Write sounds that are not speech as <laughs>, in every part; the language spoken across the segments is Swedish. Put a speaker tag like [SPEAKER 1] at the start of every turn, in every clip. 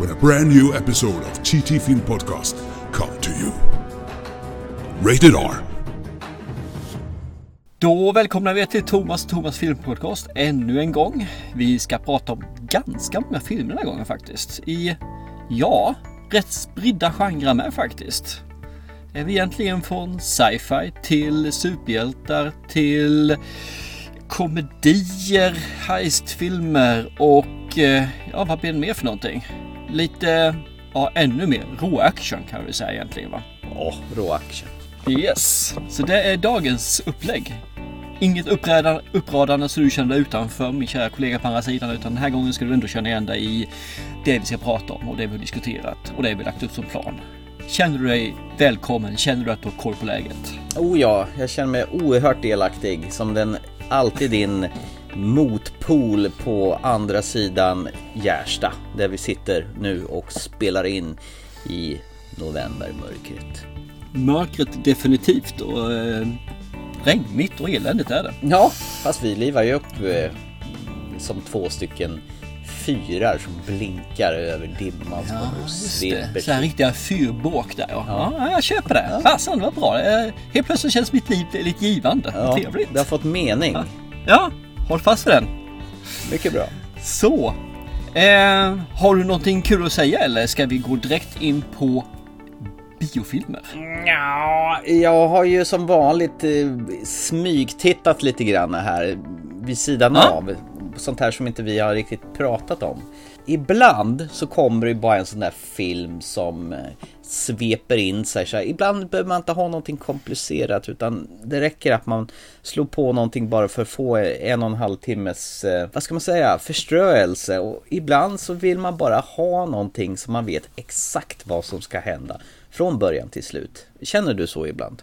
[SPEAKER 1] when a brand new episode of TT Film Podcast come to you. Rated R.
[SPEAKER 2] Då välkomnar vi er till Thomas Thomas filmpodcast ännu en gång. Vi ska prata om ganska många filmer den här gången faktiskt. I, ja, rätt spridda genrer med faktiskt. Är vi egentligen från sci-fi till superhjältar till komedier, heistfilmer och eh, ja, vad blir det mer för någonting? Lite, ja ännu mer rå action kan vi säga egentligen va?
[SPEAKER 3] Ja, rå action.
[SPEAKER 2] Yes, så det är dagens upplägg. Inget uppradande, uppradande så du känner dig utanför min kära kollega på andra sidan utan den här gången ska du ändå känna igen dig i det vi ska prata om och det vi har diskuterat och det vi lagt upp som plan. Känner du dig välkommen? Känner du att du har koll på läget?
[SPEAKER 3] Oh ja, jag känner mig oerhört delaktig som den alltid din motpol på andra sidan Gärsta där vi sitter nu och spelar in i novembermörkret.
[SPEAKER 2] Mörkret definitivt och eh, regnigt och eländigt är det.
[SPEAKER 3] Ja, fast vi livar ju upp eh, som två stycken fyrar som blinkar över dimman som
[SPEAKER 2] Ja,
[SPEAKER 3] sveper.
[SPEAKER 2] Så här riktiga fyrbåk där ja. ja. jag köper det. Fasen, det var bra. Eh, Helt plötsligt känns mitt liv lite givande.
[SPEAKER 3] Ja,
[SPEAKER 2] Trevligt.
[SPEAKER 3] det har fått mening.
[SPEAKER 2] Ja, håll fast vid den.
[SPEAKER 3] Mycket bra.
[SPEAKER 2] Så. Eh, har du någonting kul att säga eller ska vi gå direkt in på biofilmer?
[SPEAKER 3] Ja, jag har ju som vanligt eh, smygtittat lite grann här vid sidan
[SPEAKER 2] Ja.
[SPEAKER 3] av. Sånt här som inte vi har riktigt pratat om. Ibland så kommer det bara en sån där film som eh, sveper in sig. Så här. Ibland behöver man inte ha någonting komplicerat utan det räcker att man slår på någonting bara för att få en och en halv timmes, eh, vad ska man säga, förströelse. Och ibland så vill man bara ha någonting som man vet exakt vad som ska hända från början till slut. Känner du så ibland?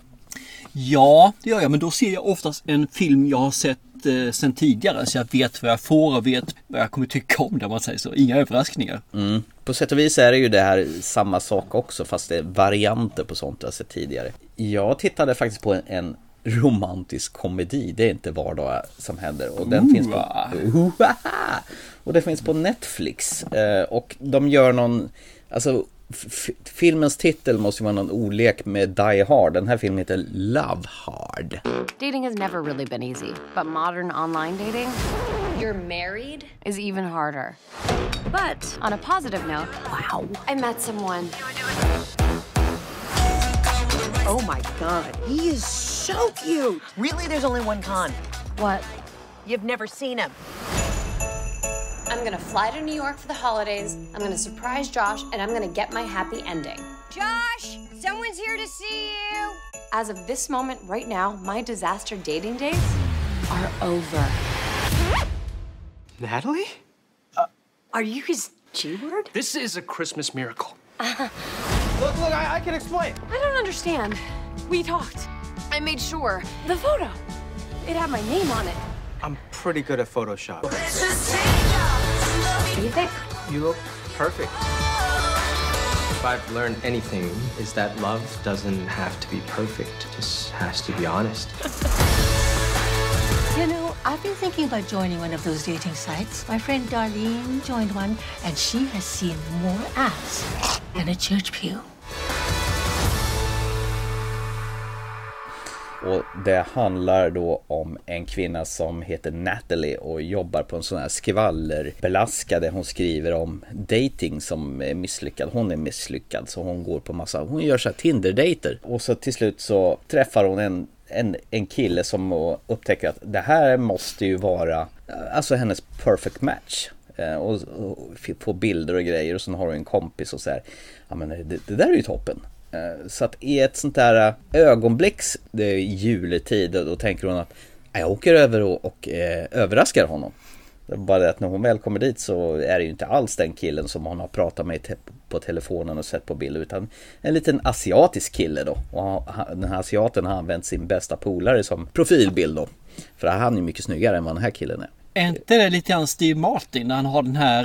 [SPEAKER 2] Ja, det gör jag, men då ser jag oftast en film jag har sett eh, sen tidigare så jag vet vad jag får och vet vad jag kommer tycka om det om man säger så. Inga överraskningar.
[SPEAKER 3] Mm. På sätt och vis är det ju det här samma sak också fast det är varianter på sånt jag sett tidigare. Jag tittade faktiskt på en, en romantisk komedi, det är inte vardag som händer och den
[SPEAKER 2] Ooh.
[SPEAKER 3] finns på och det finns på Netflix Eh, och de gör någon, alltså filmens titel måste ju vara någon olek med Die Hard, den här filmen heter Love Hard.
[SPEAKER 4] Dating has never really been easy, but modern online dating
[SPEAKER 5] You're married?
[SPEAKER 4] is even harder.
[SPEAKER 5] But
[SPEAKER 4] On a positive note,
[SPEAKER 5] wow, I met someone. Oh my god, he is so cute.
[SPEAKER 6] Really, there's only one con.
[SPEAKER 4] what?
[SPEAKER 6] You've never seen him.
[SPEAKER 5] I'm gonna fly to New York for the holidays. I'm gonna surprise Josh, and I'm gonna get my happy ending.
[SPEAKER 7] Josh, someone's here to see you.
[SPEAKER 5] As of this moment, right now, my disaster dating days are over.
[SPEAKER 8] Natalie?
[SPEAKER 6] Uh, are you his G word?
[SPEAKER 8] This is a Christmas miracle. Uh-huh. look, look, I, I can explain.
[SPEAKER 5] I don't understand. We talked. I made sure the photo. It had my name on it.
[SPEAKER 8] I'm pretty good at Photoshop.
[SPEAKER 5] What you?
[SPEAKER 8] You look perfect. If I've learned anything, is that love doesn't have to be perfect, it just has to be honest.
[SPEAKER 9] You know, I've been thinking about joining one of those dating sites. My friend Darlene joined one, and she has seen more ass than a church pew.
[SPEAKER 3] Och det handlar då om en kvinna som heter Natalie och jobbar på en sån här skvallerbelaskade. Hon skriver om dating som är misslyckad. Hon är misslyckad så hon går på massa, hon gör så här Tinder-dejter. Och så till slut så träffar hon en, en, en kille som upptäcker att det här måste ju vara alltså hennes perfect match. Eh, och, och få bilder och grejer och sen har hon en kompis och så här. Ja men det, det där är ju toppen. Eh, så att i ett sånt där eh, ögonblicks, det är juletid, då tänker hon att jag åker över och, och eh, överraskar honom. Det är bara det att när hon väl kommer dit så är det ju inte alls den killen som hon har pratat med te på telefonen och sett på bild utan en liten asiatisk kille då. Och han, den här asiaten har använt sin bästa polare som profilbild då. För han är mycket snyggare än vad den här killen är.
[SPEAKER 2] Är inte det lite grann Steve Martin när han har den här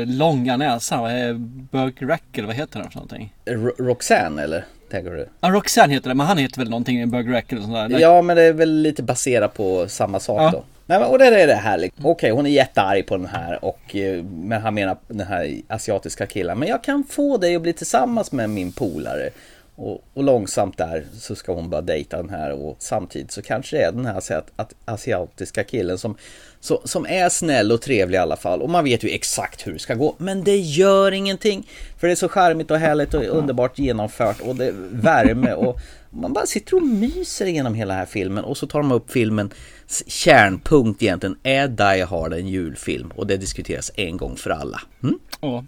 [SPEAKER 2] eh, långa näsan? Eh, Burke Rackle, vad heter den för någonting?
[SPEAKER 3] R Roxanne eller? Tänker du?
[SPEAKER 2] Ja, Roxanne heter det, men han heter väl någonting i Burke Rackle och sånt där?
[SPEAKER 3] Ja, men det är väl lite baserat på samma sak
[SPEAKER 2] Ja.
[SPEAKER 3] då. Nej, men, och det är det härligt. Okej, hon är jättearg på den här och eh, men han menar den här asiatiska killen. Men jag kan få dig att bli tillsammans med min polare. Och, och långsamt där så ska hon bara dejta den här och samtidigt så kanske det är den här asiatiska killen som, så, som är snäll och trevlig i alla fall. Och man vet ju exakt hur det ska gå. Men det gör ingenting. För det är så charmigt och härligt och underbart genomfört och det är värme och man bara sitter och myser genom hela den här filmen och så tar de upp filmens kärnpunkt egentligen. Är Die Hard en julfilm? Och det diskuteras en gång för alla. Mm?
[SPEAKER 2] Ja.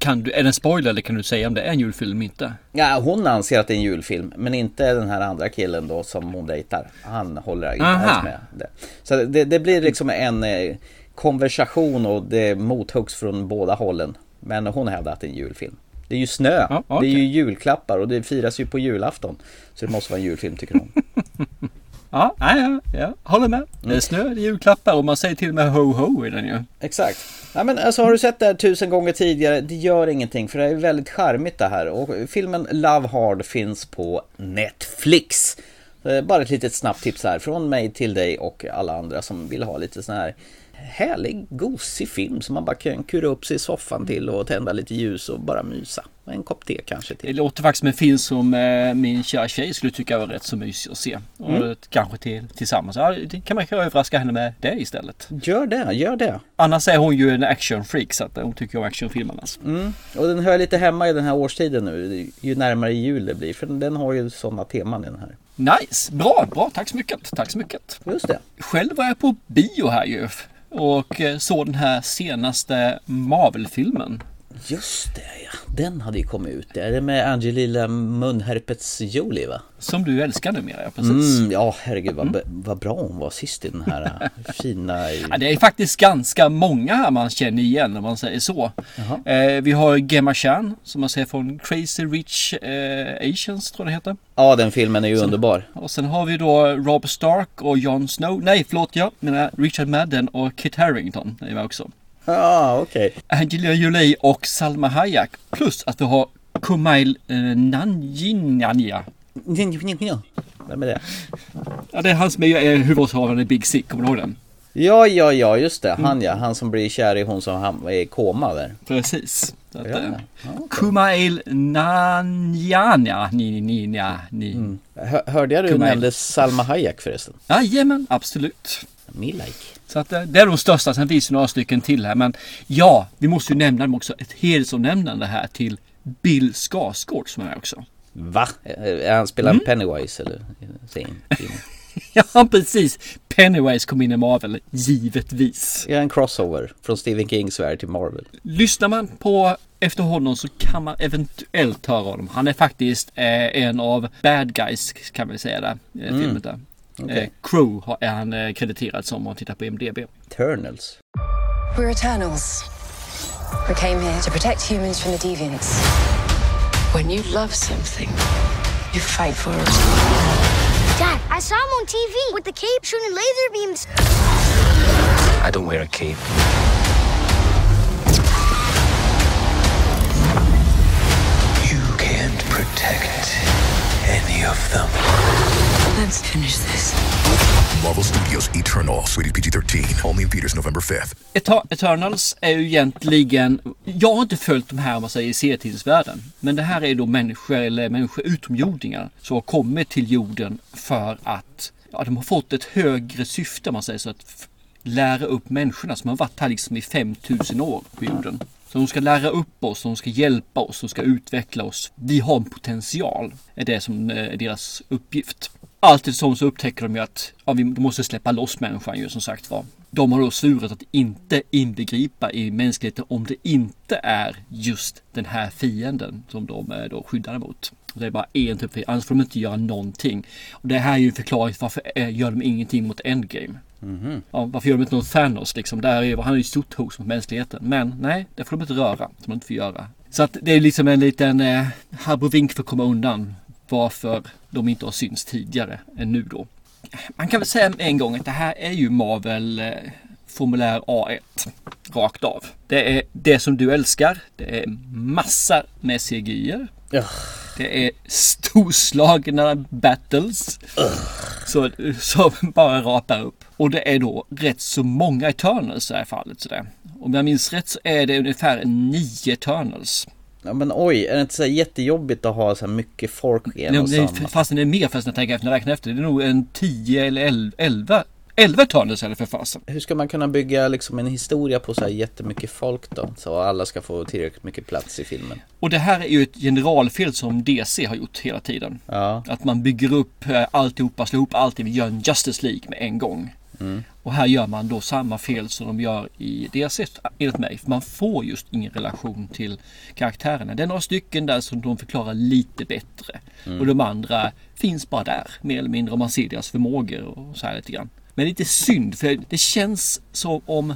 [SPEAKER 2] Kan du, är det en spoiler eller kan du säga om det är en julfilm inte?
[SPEAKER 3] Ja, hon anser att det är en julfilm, men inte den här andra killen då som hon dejtar. Han håller inte alls med. Det. Så det, det blir liksom en eh, konversation och det mothuggs från båda hållen. Men hon hävdar att det är en julfilm. Det är ju snö,
[SPEAKER 2] Ja,
[SPEAKER 3] det är ju julklappar och det firas ju på julafton. Så det måste vara en julfilm tycker hon. <laughs>
[SPEAKER 2] Ja, ja, ja, håller med. Det är snö, det är julklappar och man säger till och med ho ho i den ju.
[SPEAKER 3] Exakt. Ja, men alltså, har du sett det här tusen gånger tidigare, det gör ingenting för det är väldigt charmigt det här. Och filmen Love Hard finns på Netflix. Eh, Bara ett litet snabbt tips här från mig till dig och alla andra som vill ha lite sån här härlig, gosig film som man bara kan kura upp sig i soffan till och tända lite ljus och bara mysa. En kopp te kanske
[SPEAKER 2] Det
[SPEAKER 3] till.
[SPEAKER 2] låter faktiskt som en film som eh, min kära tjej skulle tycka var rätt så mysig att se. Och
[SPEAKER 3] Mm.
[SPEAKER 2] kanske till, tillsammans. Ja, det kan man kanske överraska henne med det istället.
[SPEAKER 3] Gör det, gör det.
[SPEAKER 2] Annars är hon ju en actionfreak så att hon tycker om actionfilmerna.
[SPEAKER 3] Mm. Och den hör lite hemma i den här årstiden nu, ju närmare jul det blir. För den har ju sådana teman i den här.
[SPEAKER 2] Nice! Bra, bra. Tack så mycket. Tack så mycket.
[SPEAKER 3] Just det.
[SPEAKER 2] Själv var jag på bio här ju. Och eh, såg den här senaste Marvel-filmen.
[SPEAKER 3] Just det ja, den hade ju kommit ut. Det är det med Angelina Munherpets Jolie va?
[SPEAKER 2] Som du älskar numera, ja, precis.
[SPEAKER 3] Mm, ja herregud vad, vad bra hon var sist i den här äh, <laughs> fina...
[SPEAKER 2] Ja, det är faktiskt ganska många här man känner igen om man säger så. Eh, vi har Gemma Chan som man ser från Crazy Rich eh, Asians tror jag det heter.
[SPEAKER 3] Ja den filmen är ju underbar.
[SPEAKER 2] Och sen har vi då Rob Stark och Jon Snow. Nej förlåt, jag menar Richard Madden och Kit Harington är med också.
[SPEAKER 3] Ja <laughs> ah, okej.
[SPEAKER 2] Angelina Jolie och Salma Hayek. Plus att vi har Kumail eh, Nanjiani.
[SPEAKER 3] Vem är det?
[SPEAKER 2] Ja, det är han som är eh, huvudrollsinnehavaren i Big Sick, kommer du ihåg den?
[SPEAKER 3] Ja ja ja just det, han ja. Han som blir kär i hon som är i koma där.
[SPEAKER 2] Precis. Att,
[SPEAKER 3] Ja,
[SPEAKER 2] eh,
[SPEAKER 3] ja, okej.
[SPEAKER 2] Kumail Nanjiani. Ni, ni, ni, ni.
[SPEAKER 3] Hör, hörde jag du
[SPEAKER 2] Kumail.
[SPEAKER 3] nämnde Salma Hayek förresten?
[SPEAKER 2] Jajamän, absolut.
[SPEAKER 3] Me like.
[SPEAKER 2] Så att eh, det är de största, sen finns det några stycken till här. Men ja, vi måste ju nämna dem också. Ett hedersomnämnande här till Bill Skarsgård som är här också.
[SPEAKER 3] Va? Är han spelar Pennywise eller? <laughs>
[SPEAKER 2] Ja, precis. Pennywise kom in i Marvel, givetvis.
[SPEAKER 3] Är en crossover från Stephen Kings värld till Marvel?
[SPEAKER 2] Lyssnar man på efter honom så kan man eventuellt höra honom. Han är faktiskt eh, en av bad guys kan vi säga där. i
[SPEAKER 3] Mm.
[SPEAKER 2] filmen där.
[SPEAKER 3] Okej.
[SPEAKER 2] Eh, Crow är han eh, krediterad som om man tittar på MDB.
[SPEAKER 3] Eternals.
[SPEAKER 10] We're Eternals. We came here to protect humans from the deviants. When you love something, you fight for it.
[SPEAKER 7] Dad, I saw him on TV with the cape shooting laser beams.
[SPEAKER 8] I don't wear a cape.
[SPEAKER 11] You can't protect any of them.
[SPEAKER 10] Let's finish this.
[SPEAKER 11] Marvel Studios Eternals, rated PG-13, only in theaters November 5th.
[SPEAKER 2] Eta- Eternals är ju egentligen, jag har inte följt de här om man säger i serietidningsvärlden. Men det här är då människor eller människor utomjordingar som har kommit till jorden för att ja, de har fått ett högre syfte om man säger så. Att lära upp människorna som har varit här liksom i 5000 år på jorden. Så de ska lära upp oss, de ska hjälpa oss, de ska utveckla oss. Vi har en potential, är det som eh, är deras uppgift. Allt eftersom så upptäcker de ju att ja, vi måste släppa loss människan ju som sagt var. De har då svurit att inte inbegripa i mänskligheten om det inte är just den här fienden som de är då skyddade mot. Det är bara en typ fiende, annars får de inte göra någonting. Och det här är ju en förklaring till varför eh, gör de ingenting mot Endgame.
[SPEAKER 3] Mhm.
[SPEAKER 2] Ja, varför gör de inte något Thanos liksom? Där är, han är ju ett stort hot mot mänskligheten. Men nej, det får de inte röra. Som de inte får göra. Så att det är liksom en liten eh, abrovink för att komma undan varför de inte har synts tidigare än nu då. Man kan väl säga med en gång att det här är ju Marvel eh, formulär A1 rakt av. Det är det som du älskar. Det är massa med CGI. Det är storslagna battles. Så, som bara rapar upp. Och det är då rätt så många Eternals i det här fallet. Så det. Om jag minns rätt så är det ungefär nio Eternals.
[SPEAKER 3] Ja men oj, är det inte så jättejobbigt att ha så här mycket folk i en och samma?
[SPEAKER 2] fastän det är mer fast när jag tänker efter, när jag räknar efter. Det är nog en 10 eller 11, 11, 11 Eternals eller för fasen.
[SPEAKER 3] Hur ska man kunna bygga liksom en historia på så här jättemycket folk då? Så alla ska få tillräckligt mycket plats i filmen.
[SPEAKER 2] Och det här är ju ett generalfel som DC har gjort hela tiden.
[SPEAKER 3] Ja.
[SPEAKER 2] Att man bygger upp eh, alltihopa, slår ihop allting, gör en Justice League med en gång.
[SPEAKER 3] Mm.
[SPEAKER 2] Och här gör man då samma fel som de gör i DC enligt mig. För man får just ingen relation till karaktärerna. Det är några stycken där som de förklarar lite bättre.
[SPEAKER 3] Mm.
[SPEAKER 2] Och de andra finns bara där mer eller mindre om man ser deras förmågor och så här lite grann. Men lite synd för det känns som om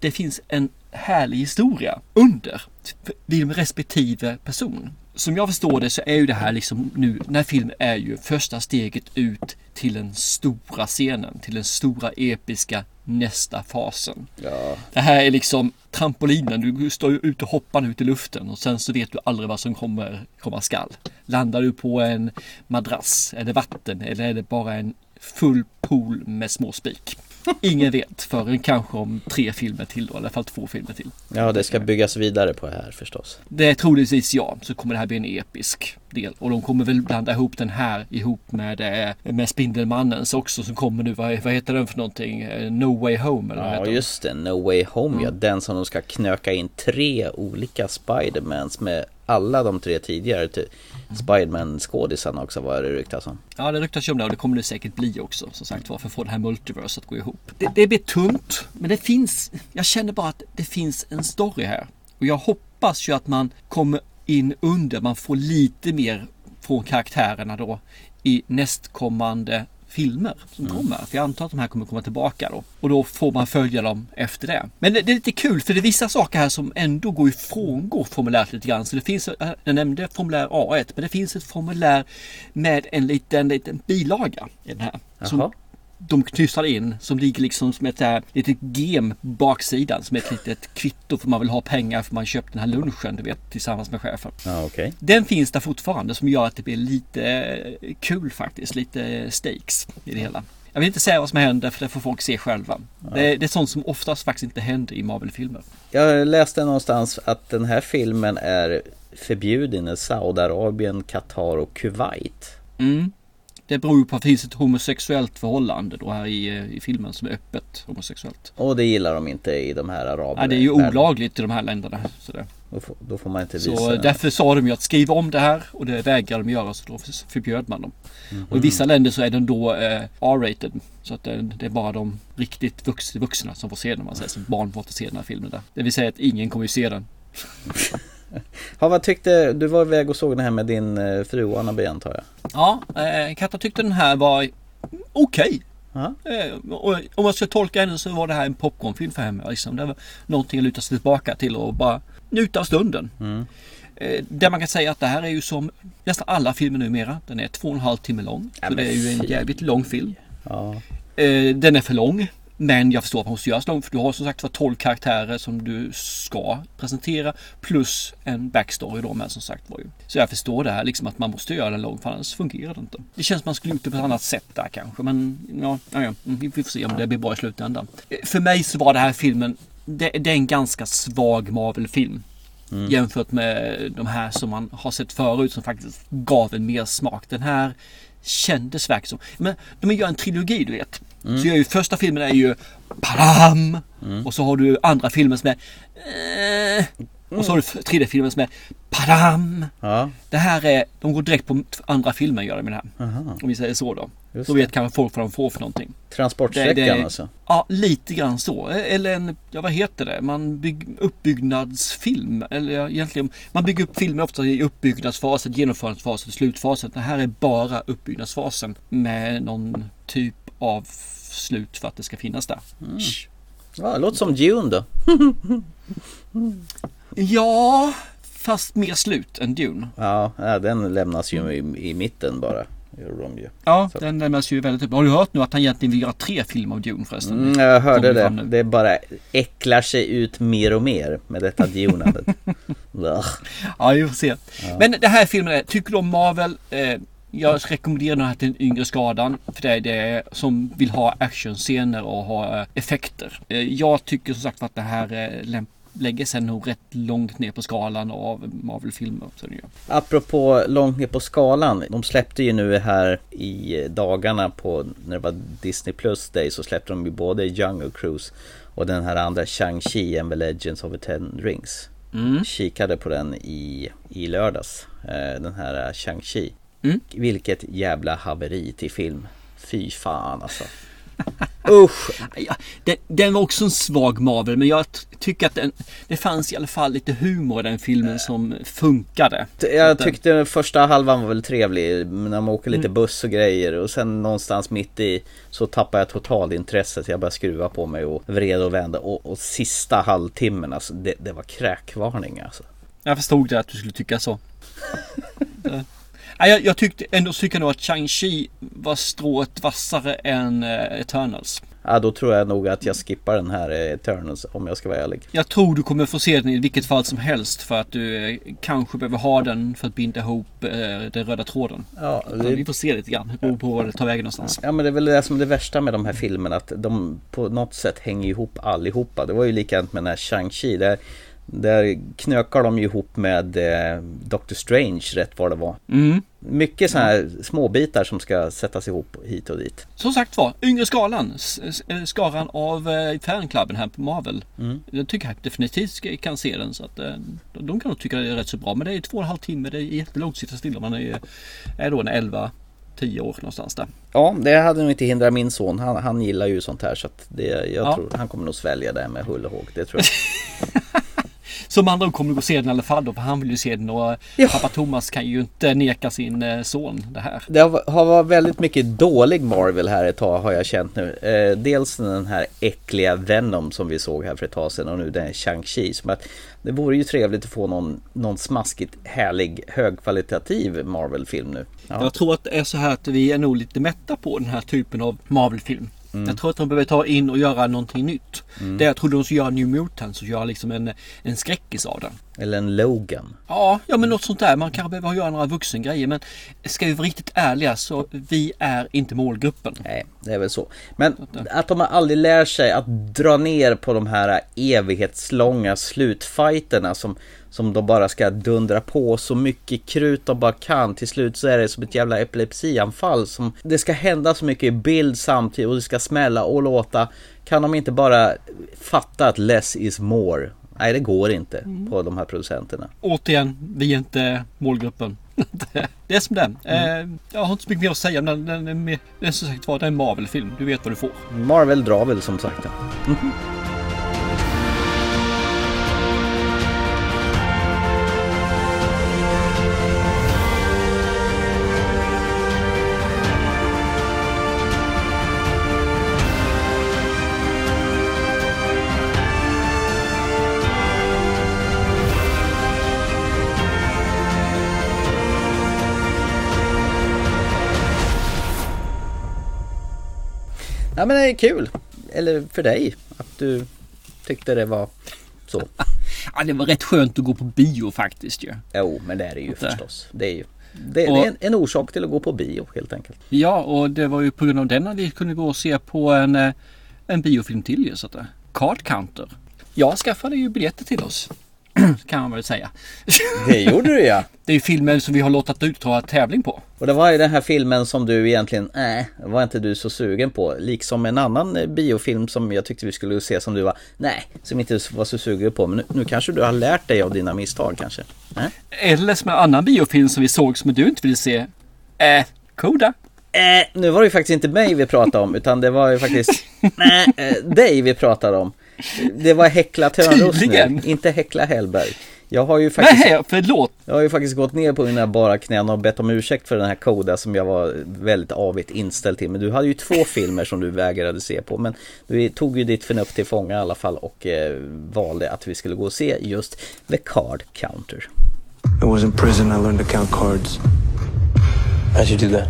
[SPEAKER 2] det finns en härlig historia under vid respektive person. Som jag förstår det så är ju det här liksom nu, den här filmen är ju första steget ut till den stora scenen, till den stora episka nästa fasen.
[SPEAKER 3] Ja.
[SPEAKER 2] Det här är liksom trampolinen, du står ju ute och hoppar ut i luften och sen så vet du aldrig vad som kommer komma skall. Landar du på en madrass, är det vatten eller är det bara en full pool med små spik? Ingen vet förrän kanske om tre filmer till då, i alla fall två filmer till.
[SPEAKER 3] Ja, det ska byggas vidare på det här förstås.
[SPEAKER 2] Det är troligtvis ja, så kommer det här bli en episk del. Och de kommer väl blanda ihop den här ihop med, eh, med Spindelmannens också som kommer nu. Vad, vad heter den för någonting? Eh, No Way Home eller vad
[SPEAKER 3] Ja,
[SPEAKER 2] heter den?
[SPEAKER 3] just det. No Way Home, ja. Den som de ska knöka in tre olika Spidermans med alla de tre tidigare till Spiderman-skådisarna också var det ryktas om.
[SPEAKER 2] Ja, det ryktas ju om det och det kommer det säkert bli också. Som sagt var, för att få det här multiverse att gå ihop. Det, det blir tunt, men det finns. Jag känner bara att det finns en story här. Och jag hoppas ju att man kommer in under, man får lite mer från karaktärerna då i nästkommande filmer som kommer. För jag antar att de här kommer komma tillbaka då. Och då får man följa dem efter det. Men det, det är lite kul för det är vissa saker här som ändå går ifrån går formuläret lite grann. Så det finns, jag nämnde formulär A1, men det finns ett formulär med en liten, liten bilaga i den här. Som
[SPEAKER 3] Jaha.
[SPEAKER 2] De knystrar in som ligger liksom som ett här, litet gem på baksidan som ett litet kvitto för man vill ha pengar för man köpt den här lunchen du vet tillsammans med chefen.
[SPEAKER 3] Ja, okej.
[SPEAKER 2] Den finns där fortfarande som gör att det blir lite eh, kul faktiskt. Lite stakes i det hela. Jag vill inte säga vad som händer för det får folk se själva. Det, det är sånt som oftast faktiskt inte händer i Marvel-filmer.
[SPEAKER 3] Jag läste någonstans att den här filmen är förbjuden i Saudiarabien, Qatar och Kuwait.
[SPEAKER 2] Mm. Det beror ju på att det finns ett homosexuellt förhållande då här i, eh, i filmen som är öppet homosexuellt.
[SPEAKER 3] Och det gillar de inte i de här araberna.
[SPEAKER 2] Ja, det är ju olagligt i de här länderna. Så, det.
[SPEAKER 3] Då får, då får man inte visa
[SPEAKER 2] så därför sa de ju att skriva om det här och det vägrar de göra så då förbjöd man dem. Och i vissa länder så är den då eh, R-rated. Så att det, det är bara de riktigt vux, vuxna som får se den. Man säger. Så barn får inte se den här filmen där. Det vill säga att ingen kommer ju se den. <laughs>
[SPEAKER 3] Ja, vad tyckte du? var iväg och såg den här med din eh, fru Anna-Bi antar jag?
[SPEAKER 2] Ja, eh, Katta tyckte den här var okej. Eh, och om man ska tolka henne så var det här en popcornfilm för henne. Liksom. Det var någonting att luta sig tillbaka till och bara njuta av stunden.
[SPEAKER 3] Mm.
[SPEAKER 2] Eh, Det man kan säga att det här är ju som nästan alla filmer numera. Den är två och en halv timme lång.
[SPEAKER 3] Ja,
[SPEAKER 2] så det är ju en jävligt lång film.
[SPEAKER 3] Ja.
[SPEAKER 2] Eh, Den är för lång. Men jag förstår att man måste göra så lång för du har som sagt var 12 karaktärer som du ska presentera plus en backstory då med som sagt var ju. Så jag förstår det här liksom att man måste göra den lång för annars fungerar det inte. Det känns som man skulle gjort det på ett annat sätt där kanske men ja, ja, ja vi får se om det blir bra i slutändan. För mig så var det här filmen det, det är en ganska svag Marvel-film.
[SPEAKER 3] Mm.
[SPEAKER 2] Jämfört med de här som man har sett förut som faktiskt gav en mer smak. Den här kändes verkligen som, men de gör en trilogi du vet.
[SPEAKER 3] Mm.
[SPEAKER 2] Så gör ju första filmen är ju Padam!
[SPEAKER 3] Mm.
[SPEAKER 2] Och så har du andra filmen som är eh, Och så har du f- tredje filmen som är Padam!
[SPEAKER 3] Ja.
[SPEAKER 2] Det här är, de går direkt på andra filmer gör de med det här.
[SPEAKER 3] Aha.
[SPEAKER 2] Om vi säger så då.
[SPEAKER 3] Just
[SPEAKER 2] då vet kanske folk vad de får för någonting.
[SPEAKER 3] Transportsträckan
[SPEAKER 2] Det- det-
[SPEAKER 3] alltså?
[SPEAKER 2] Ja, lite grann så. Eller en, ja vad heter det? Man bygger uppbyggnadsfilm. Eller egentligen, man bygger upp filmer ofta i uppbyggnadsfasen, genomförandesfasen, slutfasen. Det här är bara uppbyggnadsfasen med någon typ avslut för att det ska finnas där.
[SPEAKER 3] Mm. Ja, det låter som Dune då. <laughs>
[SPEAKER 2] Ja, fast mer slut än Dune.
[SPEAKER 3] Ja, den lämnas ju i, i mitten bara.
[SPEAKER 2] Ja, så. den lämnas ju väldigt... Har du hört nu att han egentligen vill göra tre filmer av Dune förresten?
[SPEAKER 3] Mm, jag hörde det. Det bara äcklar sig ut mer och mer med detta Dunandet. <laughs>
[SPEAKER 2] ja, vi får se. Ja. Men det här filmen, tycker du om Marvel? Eh, jag rekommenderar den här till den yngre skadan. För det är det som vill ha actionscener och ha effekter. Eh, jag tycker som sagt att det här är lämpligt lägger sig nog rätt långt ner på skalan av Marvel-filmer.
[SPEAKER 3] Apropå långt ner på skalan. De släppte ju nu här i dagarna på när det var Disney Plus Day så släppte de ju både Jungle Cruise och den här andra Shang-Chi and the Legends of the Ten Rings. Mm. Kikade på den i, i lördags. Eh, den här Shang-Chi. Mm. Vilket jävla haveri till film. Fy fan alltså.
[SPEAKER 2] Usch! Ja, den, den, var också en svag Marvel men jag tycker att den, det fanns i alla fall lite humor i den filmen som funkade.
[SPEAKER 3] Jag tyckte den första halvan var väl trevlig när man åker lite mm. buss och grejer och sen någonstans mitt i så tappade jag totalt intresset. Jag började skruva på mig och vreda och vända och, och sista halvtimmen alltså det, det var kräkvarning alltså.
[SPEAKER 2] Jag förstod det att du skulle tycka så. <laughs> Jag, jag tyckte ändå tycker nog att Chang-Chi var strået vassare än uh, Eternals.
[SPEAKER 3] Ja, då tror jag nog att jag skippar den här eh, Eternals om jag ska vara ärlig.
[SPEAKER 2] Jag tror du kommer få se den i vilket fall som helst för att du eh, kanske behöver ha den för att binda ihop eh, den röda tråden. Ja, det... Vi får se lite grann, det beror på var det tar vägen någonstans.
[SPEAKER 3] Ja, men det är väl det som är det värsta med de här filmerna, att de på något sätt hänger ihop allihopa. Det var ju likadant med den här Shang-Chi. Där knökar de ju ihop med eh, Doctor Strange rätt vad det var. Mm. Mycket sådana här småbitar som ska sättas ihop hit och dit.
[SPEAKER 2] Som sagt var, yngre skalan. Eh, skaran av eh, fanklubben här på Marvel. Mm. Jag tycker jag definitivt kan se den. Så att, eh, de kan nog tycka det är rätt så bra. Men det är två och en halv timme. Det är jättelångt att sitta stilla. Man är, är då en 11 10 år någonstans där.
[SPEAKER 3] Ja, det hade nog inte hindrat min son. Han, han gillar ju sånt här så att det, jag ja. tror han kommer nog svälja det med hull och håg. Det tror jag. <laughs>
[SPEAKER 2] Som andra kommer att gå och se den i alla fall då, för han vill ju se den och ja. pappa Thomas kan ju inte neka sin eh, son det här.
[SPEAKER 3] Det har varit väldigt mycket dålig Marvel här ett tag har jag känt nu. Eh, dels den här äckliga Venom som vi såg här för ett tag sedan och nu den Shang-Chi. Som att det vore ju trevligt att få någon, någon smaskigt härlig högkvalitativ Marvel-film nu.
[SPEAKER 2] Ja. Jag tror att det är så här att vi är nog lite mätta på den här typen av Marvel-film. Mm. Jag tror att de behöver ta in och göra någonting nytt. Mm. Det jag trodde de skulle göra New Mutants och göra liksom en, en skräckis av den.
[SPEAKER 3] Eller en Logan.
[SPEAKER 2] Ja, ja men något sånt där. Man kanske behöver göra några vuxengrejer. Men ska vi vara riktigt ärliga så vi är inte målgruppen.
[SPEAKER 3] Nej, det är väl så. Men att de aldrig lär sig att dra ner på de här evighetslånga slutfighterna som som de bara ska dundra på så mycket krut de bara kan. Till slut så är det som ett jävla epilepsianfall. Som, det ska hända så mycket i bild samtidigt och det ska smälla och låta. Kan de inte bara fatta att less is more? Nej, det går inte mm. på de här producenterna.
[SPEAKER 2] Återigen, vi är inte målgruppen. <laughs> det är som det är. Mm. Jag har inte så mycket mer att säga. Men den, den, den, den, som sagt var, det är en Marvel-film. Du vet vad du får.
[SPEAKER 3] Marvel drar väl som sagt. Mm. Ja men det är kul. Eller för dig. Att du tyckte det var så. <laughs>
[SPEAKER 2] ja det var rätt skönt att gå på bio faktiskt ju.
[SPEAKER 3] Jo men det är det ju det. förstås. Det är ju det, och, det är en, en, orsak till att gå på bio helt enkelt.
[SPEAKER 2] Ja och det var ju på grund av den att vi kunde gå och se på en, eh, en biofilm till ju. Så att, Card Counter. Jag skaffade ju biljetter till oss. <clears throat> kan man väl säga.
[SPEAKER 3] Det gjorde du ja. <laughs>
[SPEAKER 2] Det är filmen som vi har låtit ut ta tävling på.
[SPEAKER 3] Och det var ju den här filmen som du egentligen, nej, äh, var inte du så sugen på. Liksom en annan eh, biofilm som jag tyckte vi skulle se som du var, nej, som inte var så sugen på. Men nu, nu kanske du har lärt dig av dina misstag kanske?
[SPEAKER 2] Äh? Eller som en annan biofilm som vi såg som du inte ville se. Äh, Koda.
[SPEAKER 3] Äh, nu var det ju faktiskt inte mig vi pratade om utan det var ju faktiskt <laughs> nej, äh, dig vi pratade om. Det var Häckla Törnros nu, inte Häckla Hellberg. Jag har ju faktiskt...
[SPEAKER 2] Nej, förlåt!
[SPEAKER 3] Jag har ju faktiskt gått ner på mina bara knän och bett om ursäkt för den här koda som jag var väldigt avigt inställd till. Men du hade ju två <laughs> filmer som du vägrade se på. Men du tog ju ditt förnuft till fånga i alla fall och eh, valde att vi skulle gå och se just The Card Counter.
[SPEAKER 12] I was in prison. I learned to count cards.
[SPEAKER 13] How'd you do that?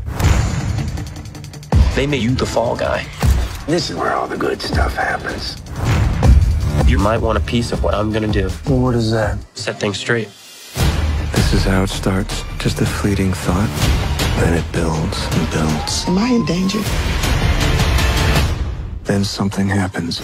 [SPEAKER 13] They made you the fall guy.
[SPEAKER 12] This is where all the good stuff happens.
[SPEAKER 13] You might want a piece of what I'm gonna do.
[SPEAKER 12] Well, what is that?
[SPEAKER 13] Set things straight.
[SPEAKER 12] This is how it starts. Just a fleeting thought. Then it builds and builds.
[SPEAKER 14] Am I in danger?
[SPEAKER 12] Then something happens.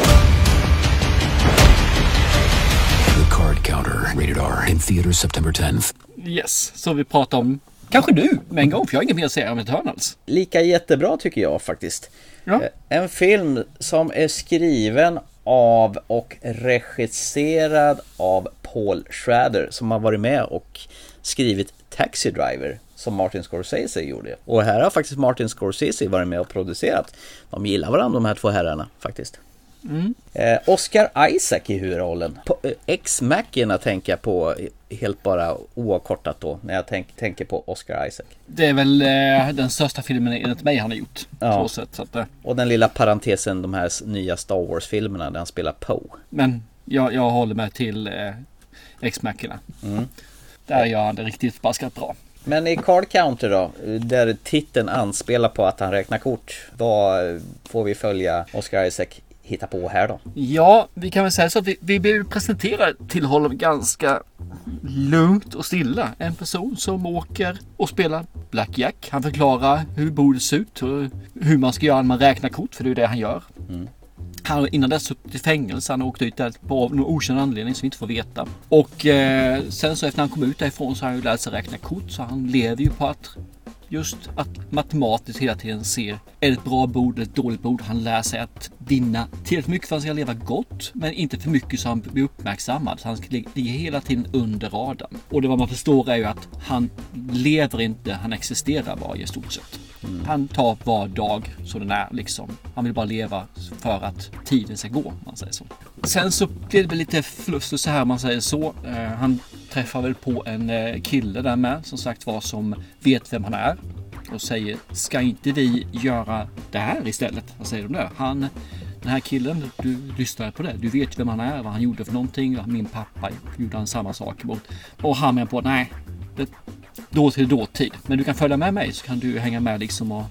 [SPEAKER 11] The Card Counter, rated R, in theaters September 10th.
[SPEAKER 2] Yes, så vi pratar om Kanske du med en gång, för jag har inget mer att säga om Eternals.
[SPEAKER 3] Lika jättebra tycker jag faktiskt.
[SPEAKER 2] Ja.
[SPEAKER 3] Eh, En film som är skriven av och regisserad av Paul Schrader som har varit med och skrivit Taxi Driver som Martin Scorsese gjorde. Och här har faktiskt Martin Scorsese varit med och producerat. De gillar varandra de här två herrarna faktiskt.
[SPEAKER 2] Mm.
[SPEAKER 3] Eh, Oscar Isaac i huvudrollen. På- eh, Ex-Machina tänker jag på eh, helt bara oavkortat då när jag tänk, tänker på Oscar Isaac.
[SPEAKER 2] Det är väl eh, den största filmen enligt mig han har gjort.
[SPEAKER 3] Ja.
[SPEAKER 2] Sätt, så att, eh,
[SPEAKER 3] Och den lilla parentesen, de här nya Star Wars-filmerna där han spelar Poe.
[SPEAKER 2] men jag, jag håller mig till eh, X-Machina.
[SPEAKER 3] Mm.
[SPEAKER 2] Där gör han det riktigt förbaskat bra.
[SPEAKER 3] Men i Card Counter då, där titeln anspelar på att han räknar kort. Vad får vi följa Oscar Isaac hitta på här då?
[SPEAKER 2] Ja, vi kan väl säga så att vi, vi blir presenterade till honom ganska lugnt och stilla. En person som åker och spelar Blackjack. Han förklarar hur bordet ser ut och hur man ska göra när man räknar kort, för det är det han gör. Han har innan dess suttit i fängelse. Han har åkt ut där på någon okänd anledning som vi inte får veta. Och eh, sen så efter han kom ut därifrån så har han ju lärt sig räkna kort. Så han lever ju på att just att matematiskt hela tiden ser är det ett bra bord eller ett dåligt bord. Han lär sig att vinna tillräckligt mycket för att han ska leva gott, men inte för mycket så han blir uppmärksammad. Så han ligger hela tiden under radarn. Och det vad man förstår är ju att han lever inte, han existerar bara i stort sett. Han tar var dag så den är liksom. Han vill bara leva för att tiden ska gå, om man säger så. Sen så blir det väl lite fluss så här om man säger så. Eh, han träffar väl på en eh, kille där med som sagt var som vet vem han är och säger ska inte vi göra det här istället? Vad säger de där? Han, den här killen, du lyssnar på det. Du vet vem han är, vad han gjorde för någonting. Min pappa gjorde han samma sak mot. Och han menar på nej, det, då till dåtid. Men du kan följa med mig så kan du hänga med liksom och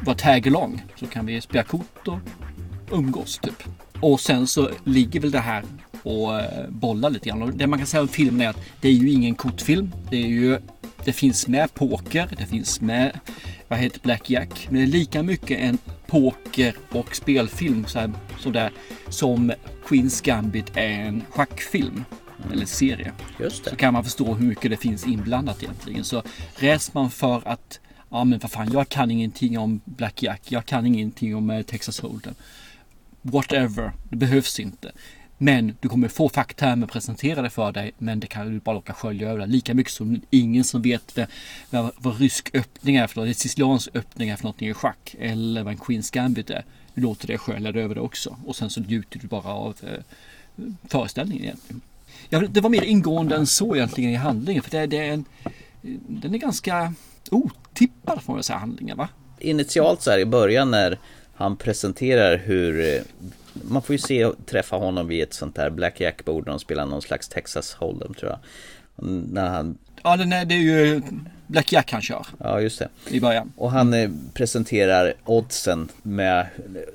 [SPEAKER 2] vara tag along. Så kan vi spela kort och umgås typ. Och sen så ligger väl det här och eh, bollar lite grann. Och det man kan säga om filmen är att det är ju ingen kortfilm. Det är ju det finns med poker, det finns med vad heter Blackjack. Men det är lika mycket en poker och spelfilm så här, så där, som Queens Gambit är en schackfilm. Eller serie. Så kan man förstå hur mycket det finns inblandat egentligen. Så räds man för att Ja men vad fan, jag kan ingenting om Blackjack. Jag kan ingenting om eh, Texas Hold'em. Whatever, det behövs inte. Men du kommer få facktermer presenterade för dig men det kan du bara låta skölja över. Lika mycket som ingen som vet vad, vad, rysk öppning är för något, siciliansk öppning är för någonting i schack eller vad en Queens Gambit är. Du låter det skölja över det också och sen så njuter du bara av eh, föreställningen egentligen. Ja, det var mer ingående än så egentligen i handlingen för det, det är en, den är ganska otippad får man säga handlingen va?
[SPEAKER 3] Initialt så här i början när han presenterar hur eh, man får ju se och träffa honom vid ett sånt där blackjack-bord när de spelar någon slags Texas Hold'em tror jag. När han
[SPEAKER 2] Ja, är, det är ju Blackjack han kör.
[SPEAKER 3] Ja, just det.
[SPEAKER 2] I början.
[SPEAKER 3] Och han eh, presenterar oddsen med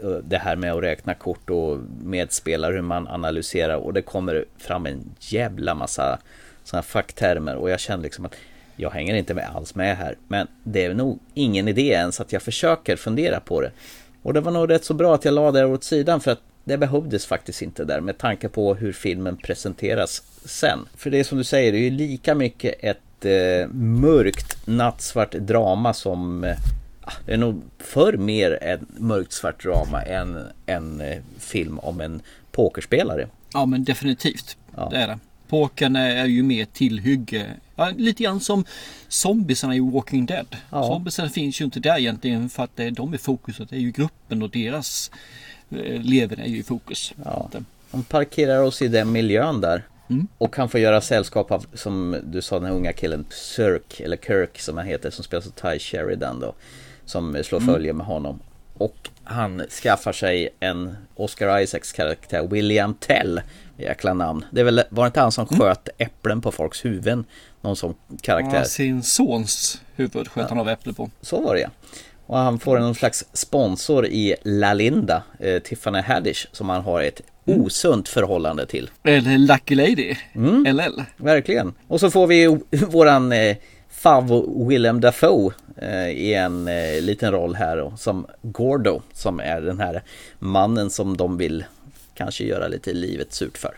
[SPEAKER 3] eh, det här med att räkna kort och medspelare, hur man analyserar och det kommer fram en jävla massa sådana facktermer och jag känner liksom att jag hänger inte med alls med här. Men det är nog ingen idé ens att jag försöker fundera på det. Och det var nog rätt så bra att jag la det åt sidan för att det behövdes faktiskt inte där med tanke på hur filmen presenteras sen. För det är som du säger, det är ju lika mycket ett eh, mörkt nattsvart drama som eh, det är nog för mer en mörkt svart drama än en eh, film om en pokerspelare.
[SPEAKER 2] Ja, men definitivt. Det är det. Pokern är ju mer tillhygge. Ja, lite grann som zombiesarna i Walking Dead.
[SPEAKER 3] Ja.
[SPEAKER 2] Zombiesarna finns ju inte där egentligen för att det är de är fokuset. Det är ju gruppen och deras eh, leven är ju i fokus.
[SPEAKER 3] Ja. De parkerar oss i den miljön där.
[SPEAKER 2] Mm.
[SPEAKER 3] Och han får göra sällskap av, som du sa, den här unga killen Sirk, eller Kirk som han heter, som spelas av Ty Sheridan då. Som slår
[SPEAKER 2] Mm.
[SPEAKER 3] följe med honom. Och han skaffar sig en Oscar Isaacs karaktär, William Tell. Jäkla namn. Det är väl, var det inte han som
[SPEAKER 2] Mm.
[SPEAKER 3] sköt äpplen på folks huvuden? Någon sån karaktär.
[SPEAKER 2] Ja, sin sons huvud sköt han av äpple på.
[SPEAKER 3] Så var det ja. Och han får någon slags sponsor i La Linda, eh, Tiffany Haddish, som han har ett osunt förhållande till.
[SPEAKER 2] Eller Lucky Lady. LL.
[SPEAKER 3] Verkligen. Och så får vi våran eh, Fav Willem Dafoe eh, i en eh, liten roll här då, som Gordo, som är den här mannen som de vill kanske göra lite livet surt för.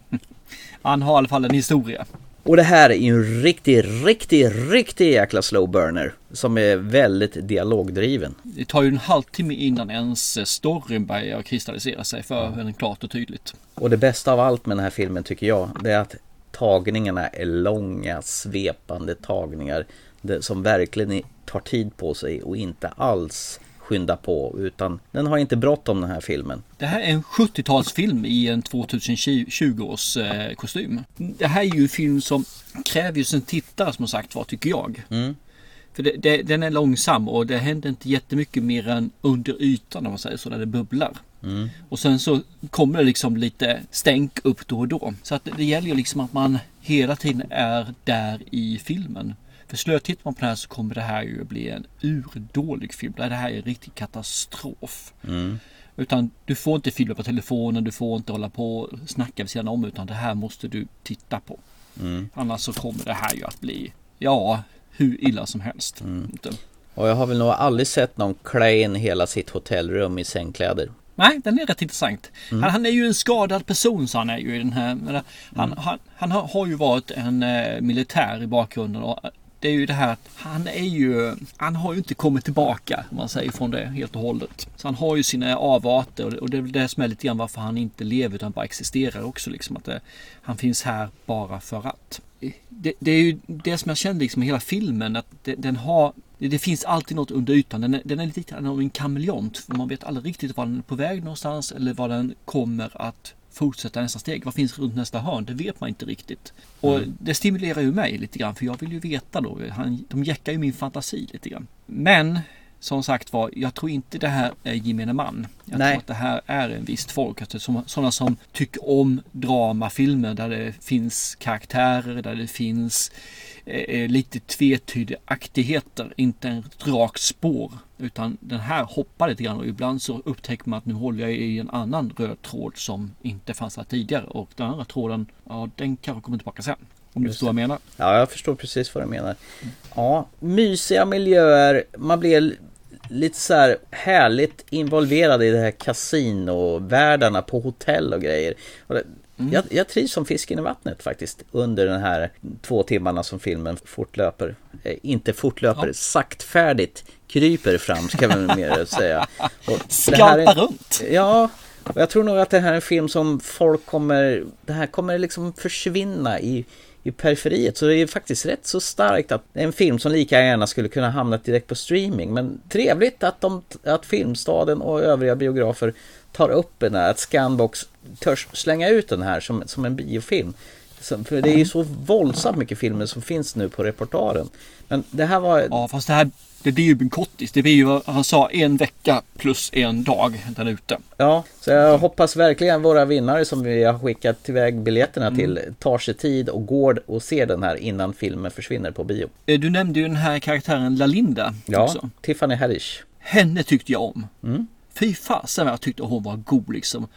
[SPEAKER 3] <laughs>
[SPEAKER 2] Han har i alla fall en historia.
[SPEAKER 3] Och det här är ju en riktig, riktig, riktig jäkla slow burner som är väldigt dialogdriven.
[SPEAKER 2] Det tar ju en halvtimme innan ens storyn börjar kristallisera sig för en klart och tydligt.
[SPEAKER 3] Och det bästa av allt med den här filmen tycker jag, det är att tagningarna är långa, svepande tagningar som verkligen tar tid på sig och inte alls skynda på utan den har inte bråttom den här filmen.
[SPEAKER 2] Det här är en 70-talsfilm i en 2020 års eh, kostym. Det här är ju en film som kräver ju sin tittare som sagt var tycker jag.
[SPEAKER 3] Mm.
[SPEAKER 2] För det, det, den är långsam och det händer inte jättemycket mer än under ytan om man säger så, där det bubblar.
[SPEAKER 3] Mm.
[SPEAKER 2] Och sen så kommer det liksom lite stänk upp då och då. Så att det gäller ju liksom att man hela tiden är där i filmen. För slötittar man på det här så kommer det här ju bli en urdålig film. Det här är en riktig katastrof.
[SPEAKER 3] Mm.
[SPEAKER 2] Utan du får inte filma på telefonen, du får inte hålla på och snacka vid sidan om utan det här måste du titta på.
[SPEAKER 3] Mm.
[SPEAKER 2] Annars så kommer det här ju att bli, ja, hur illa som helst.
[SPEAKER 3] Mm. Och jag har väl nog aldrig sett någon klä in hela sitt hotellrum i sängkläder.
[SPEAKER 2] Nej, den är rätt intressant.
[SPEAKER 3] Mm.
[SPEAKER 2] Han, han är ju en skadad person så han är ju i den här. Han, han, han har, har ju varit en eh, militär i bakgrunden och det är ju det här att han är ju, han har ju inte kommit tillbaka om man säger från det helt och hållet. Så han har ju sina avarter och det, är väl det som är lite grann varför han inte lever utan bara existerar också liksom att det, han finns här bara för att. Det, det är ju det som jag kände liksom i hela filmen att det, den har det, det finns alltid något under ytan. Den är, den är lite grann av en kameleont. För man vet aldrig riktigt var den är på väg någonstans eller vad den kommer att fortsätta nästa steg. Vad finns runt nästa hörn? Det vet man inte riktigt. Och
[SPEAKER 3] Mm.
[SPEAKER 2] det stimulerar ju mig lite grann för jag vill ju veta då. Han, de jäckar ju min fantasi lite grann. Men som sagt var, jag tror inte det här är gemene man. Jag
[SPEAKER 3] Nej.
[SPEAKER 2] tror att det här är en visst folk. Alltså, som, sådana som tycker om dramafilmer där det finns karaktärer, där det finns eh, lite tvetydiga aktigheter. Inte en rakt spår. Utan den här hoppar lite grann och ibland så upptäcker man att nu håller jag i en annan röd tråd som inte fanns här tidigare. Och den andra tråden, ja den kanske kommer tillbaka sen. Om du förstår vad jag menar.
[SPEAKER 3] Ja, jag förstår precis vad du menar. Ja, mysiga miljöer. Man blir lite så här härligt involverad i det här kasinovärldarna på hotell och grejer. Och det, jag, jag trivs som fisken i vattnet faktiskt under den här två timmarna som filmen fortlöper. Eh, inte fortlöper,
[SPEAKER 2] Ja.
[SPEAKER 3] saktfärdigt kryper fram ska man mer säga. <laughs> Och
[SPEAKER 2] Skalpar runt.
[SPEAKER 3] Ja, och jag tror nog att det här är en film som folk kommer, det här kommer liksom försvinna i, i periferiet. Så det är faktiskt rätt så starkt att en film som lika gärna skulle kunna hamna direkt på streaming. Men trevligt att, de, att Filmstaden och övriga biografer tar upp den här, att Scanbox törs slänga ut den här som, som en biofilm. Så, för det är ju så våldsamt mycket filmer som finns nu på repertoaren. Men det här var...
[SPEAKER 2] Ja, fast det här det blir ju en kortis. Det blir ju vad han sa en vecka plus en dag där ute.
[SPEAKER 3] Ja, så jag hoppas verkligen våra vinnare som vi har skickat iväg biljetterna
[SPEAKER 2] Mm.
[SPEAKER 3] till tar sig tid och går och ser den här innan filmen försvinner på bio.
[SPEAKER 2] Eh, Du nämnde ju den här karaktären Lalinda
[SPEAKER 3] Ja,
[SPEAKER 2] också.
[SPEAKER 3] Tiffany Haddish.
[SPEAKER 2] Henne tyckte jag om.
[SPEAKER 3] Mm.
[SPEAKER 2] Fy fasen vad jag tyckte hon var god liksom.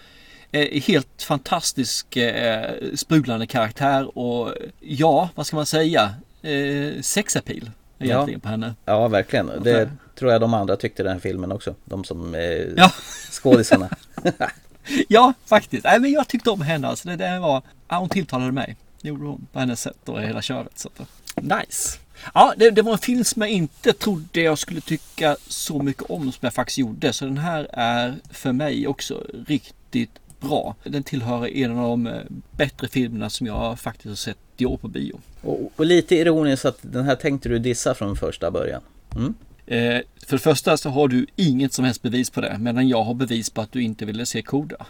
[SPEAKER 2] Eh, helt fantastisk eh, sprudlande karaktär och ja, vad ska man säga? Eh, sexappeal egentligen på henne.
[SPEAKER 3] Ja, verkligen. Det tror jag de andra tyckte den här filmen också. De som eh,
[SPEAKER 2] Ja.
[SPEAKER 3] skådisarna. <laughs>
[SPEAKER 2] Ja, faktiskt. Nej, men jag tyckte om henne. Alltså, det, det var, ja, hon tilltalade mig. Det gjorde hon på hennes sätt och hela köret. Så att, nice. Ja, det, det var en film som jag inte trodde jag skulle tycka så mycket om som jag faktiskt gjorde. Så den här är för mig också riktigt bra. Den tillhör en av de eh, bättre filmerna som jag faktiskt har sett i år på bio.
[SPEAKER 3] och, och lite ironiskt att den här tänkte du dissa från första början. Mm.
[SPEAKER 2] Eh, för det första så har du inget som helst bevis på det. Medan jag har bevis på att du inte ville se Koda.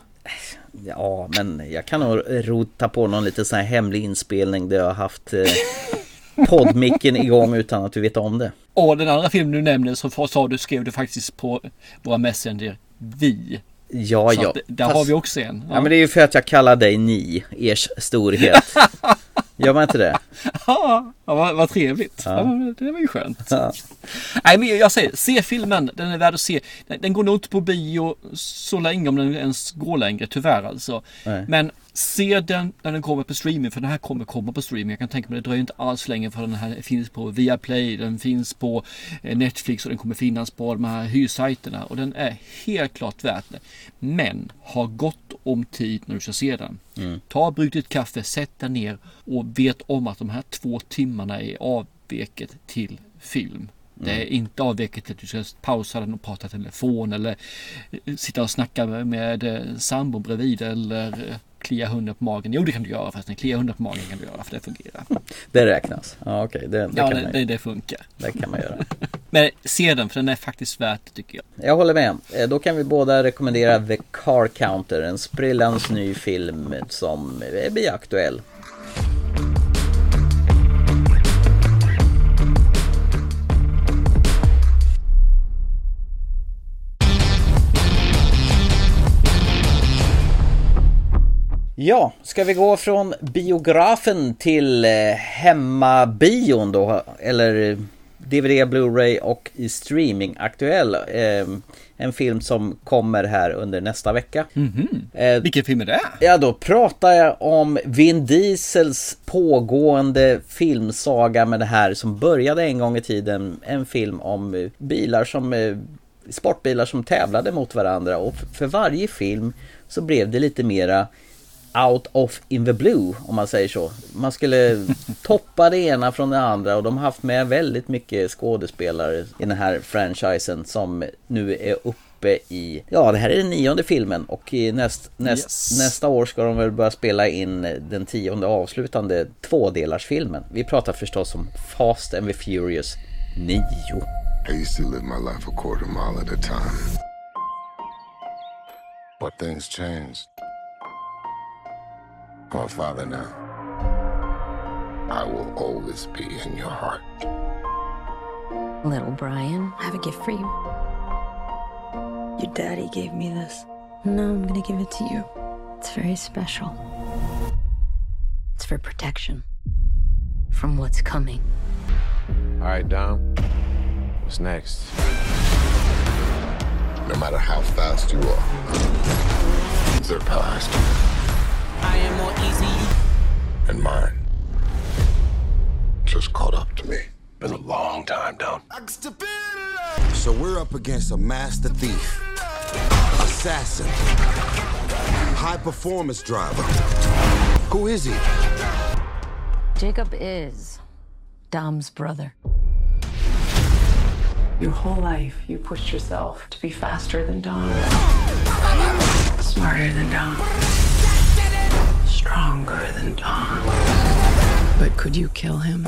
[SPEAKER 3] Ja, men jag kan nog rota på någon lite sån här hemlig inspelning där jag har haft eh, <laughs> poddmicken igång utan att vi vet om det.
[SPEAKER 2] Och den andra filmen du nämnde så sa du skrev du faktiskt på våra Messenger vi.
[SPEAKER 3] Ja,
[SPEAKER 2] Så
[SPEAKER 3] ja.
[SPEAKER 2] det- där
[SPEAKER 3] Fast-
[SPEAKER 2] har vi också en.
[SPEAKER 3] Ja. men det är ju för att jag kallar dig ni, ers storhet. <laughs> Gör man inte det?
[SPEAKER 2] Ja, vad, vad trevligt.
[SPEAKER 3] Ja.
[SPEAKER 2] Ja. det var ju skönt.
[SPEAKER 3] Ja.
[SPEAKER 2] Nej, men jag säger, se filmen. Den är värd att se. Den, den går nog inte på bio så länge om den ens går längre, tyvärr alltså.
[SPEAKER 3] Nej.
[SPEAKER 2] Men se den när den kommer på streaming, för den här kommer komma på streaming. Jag kan tänka mig det dröjer inte alls länge för den här finns på Viaplay, den finns på eh, Netflix och den kommer finnas på de här hyrsajterna. Och den är helt klart värt det. Men ha gott om tid när du ska se den.
[SPEAKER 3] Mm.
[SPEAKER 2] Ta bruk ditt kaffe, sätt dig ner och vet om att de här två timmarna är avveket till film. Det är
[SPEAKER 3] Mm.
[SPEAKER 2] inte avveket att du ska pausa den och prata telefon eller eh, sitta och snacka med, eh, sambon bredvid eller klia hunden på magen. Jo, det kan du göra förresten. Klia hunden på magen kan du göra för det fungerar.
[SPEAKER 3] Det räknas. Ja, okej. Det, det,
[SPEAKER 2] ja,
[SPEAKER 3] kan
[SPEAKER 2] det,
[SPEAKER 3] man,
[SPEAKER 2] det, det funkar.
[SPEAKER 3] det kan man göra. <laughs>
[SPEAKER 2] Men se den för den är faktiskt värt det tycker jag.
[SPEAKER 3] Jag håller med. Eh, Då kan vi båda rekommendera The Car Counter, en sprillans ny film som blir aktuell. Ja, ska vi gå från biografen till eh, hemmabion då? Eller DVD, Blu-ray och i streaming aktuell. Eh, en film som kommer här under nästa vecka. Eh,
[SPEAKER 2] Vilken film är det?
[SPEAKER 3] Ja, då pratar jag om Vin Diesels pågående filmsaga med det här som började en gång i tiden. En film om eh, bilar som eh, sportbilar som tävlade mot varandra och för varje film så blev det lite mera out of in the blue om man säger så. Man skulle <laughs> toppa det ena från det andra och de har haft med väldigt mycket skådespelare i den här franchisen som nu är uppe i, ja det här är den nionde filmen och i näst, näst,
[SPEAKER 2] Yes.
[SPEAKER 3] nästa år ska de väl börja spela in den tionde avslutande tvådelarsfilmen. Vi pratar förstås om Fast and the Furious 9.
[SPEAKER 14] I used to live my life a quarter mile at a time. But things changed. I'm father now. I will always be in your heart.
[SPEAKER 15] Little Brian, I have a gift for you.
[SPEAKER 16] Your daddy gave me this.
[SPEAKER 15] No, I'm gonna give it to you. It's very special. It's for protection from what's coming.
[SPEAKER 17] All right, Dom. What's next?
[SPEAKER 14] No matter how fast you are, their past
[SPEAKER 18] I am more easy.
[SPEAKER 14] and mine just caught up to me.
[SPEAKER 17] Been a long time, Dom.
[SPEAKER 19] So we're up against a master thief, assassin, high performance driver. Who is he?
[SPEAKER 15] Jacob is Dom's brother.
[SPEAKER 16] Your whole life, you pushed yourself to be faster than Dom, smarter than Dom, stronger than Dom. But could you kill him?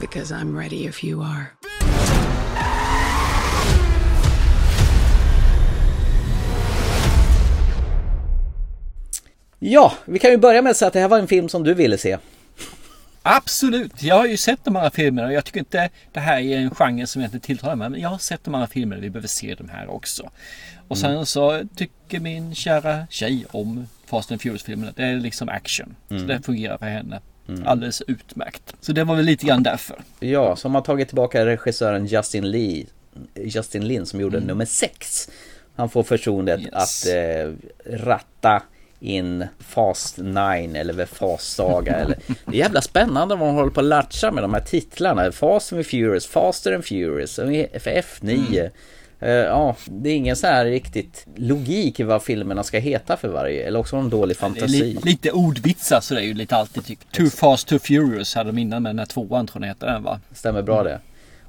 [SPEAKER 16] Because I'm ready if you are.
[SPEAKER 3] Ja, vi kan ju börja med att säga att det här var en film som du ville se.
[SPEAKER 2] Absolut! Jag har ju sett de här filmerna och jag tycker inte det här är en genre som egentligen tilltalar mig. Men jag har sett de här filmerna vi behöver se de här också. Och sen så tycker min kära tjej om Fast and Furious-filmerna. Det är liksom action. Så
[SPEAKER 3] Mm.
[SPEAKER 2] det fungerar för henne.
[SPEAKER 3] Mm.
[SPEAKER 2] Alldeles utmärkt. Så det var väl lite grann därför.
[SPEAKER 3] Ja, som har tagit tillbaka regissören Justin Lee Justin Lin som gjorde
[SPEAKER 2] Mm.
[SPEAKER 3] nummer 6 Han får förtroendet
[SPEAKER 2] Yes.
[SPEAKER 3] att eh, ratta in Fast 9 eller Fast Saga eller <laughs> Det är jävla spännande vad man håller på att latcha med de här titlarna Fast and Furious, Faster and Furious, för F9
[SPEAKER 2] Mm.
[SPEAKER 3] Eh, Ja, det är ingen så här riktigt logik i vad filmerna ska heta för varje Eller också de dålig fantasi
[SPEAKER 2] li- lite ordvitsar så det är ju lite alltid typ. Too fast, too furious hade de innan med den här tvåan tror jag heter den va?
[SPEAKER 3] Stämmer bra det.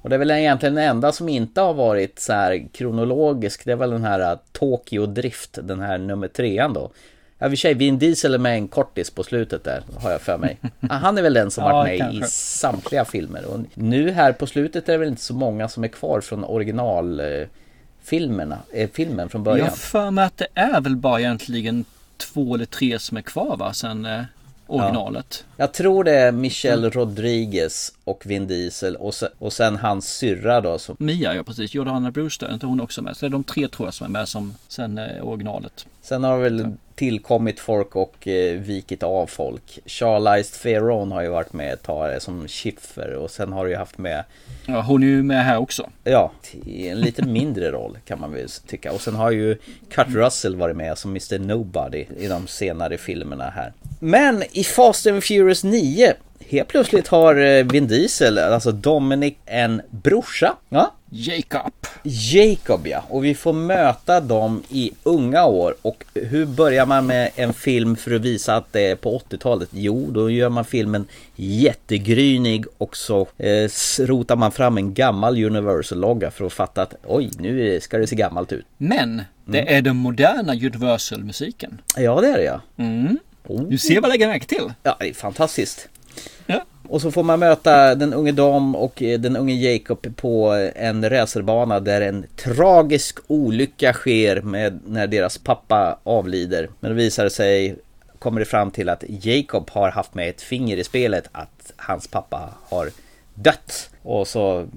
[SPEAKER 3] Och det är väl egentligen den enda som inte har varit så här kronologisk. Det är väl den här uh, Tokyo Drift, den här nummer trean då. Ja, i och för sig, Vin Diesel är med en kortis på slutet där, har jag för mig. Han är väl den som <laughs>
[SPEAKER 2] Ja,
[SPEAKER 3] varit med i
[SPEAKER 2] kanske.
[SPEAKER 3] samtliga filmer. Och nu här på slutet är det väl inte så många som är kvar från original eh, eh, filmen från
[SPEAKER 2] Jag
[SPEAKER 3] början.
[SPEAKER 2] har för mig att det är väl bara egentligen två eller tre som är kvar va? Sen eh, originalet.
[SPEAKER 3] Jag tror det är Michelle Rodriguez och Vin Diesel och sen, och sen hans syrra då. Som,
[SPEAKER 2] Mia, ja precis. Jordana Brewster, inte hon också med? Så det är de tre tror jag som är med som sen eh, originalet.
[SPEAKER 3] Sen har väl tillkommit folk och eh, vikit av folk. Charlize Theron har ju varit med ett tag eh, som Schiffer och sen har du ju haft med
[SPEAKER 2] Ja, hon är ju med här också.
[SPEAKER 3] Ja, i en lite mindre <laughs> roll kan man väl tycka. Och sen har ju Kurt Russell varit med som Mr Nobody i de senare filmerna här. Men i Fast and Furious 9 Helt plötsligt har eh, Vin Diesel, alltså Dominic, en brorsa. Ja,
[SPEAKER 2] Jacob.
[SPEAKER 3] Jacob ja, och vi får möta dem i unga år. Och hur börjar man med en film för att visa att det är på 80-talet? Jo, då gör man filmen jättegrynig och så eh, rotar man fram en gammal Universal-logga för att fatta att oj, nu ska det se gammalt ut.
[SPEAKER 2] Men det är den moderna Universal-musiken.
[SPEAKER 3] Ja, det är det ja.
[SPEAKER 2] Mm. Du ser vad jag lägger märke till.
[SPEAKER 3] Ja, det är fantastiskt.
[SPEAKER 2] Ja.
[SPEAKER 3] Och så får man möta den unge Dom och eh, den unge Jacob på en racerbana där en tragisk olycka sker med när deras pappa avlider. Men det visar sig, kommer det fram till att Jacob har haft med ett finger i spelet att hans pappa har dött. Och så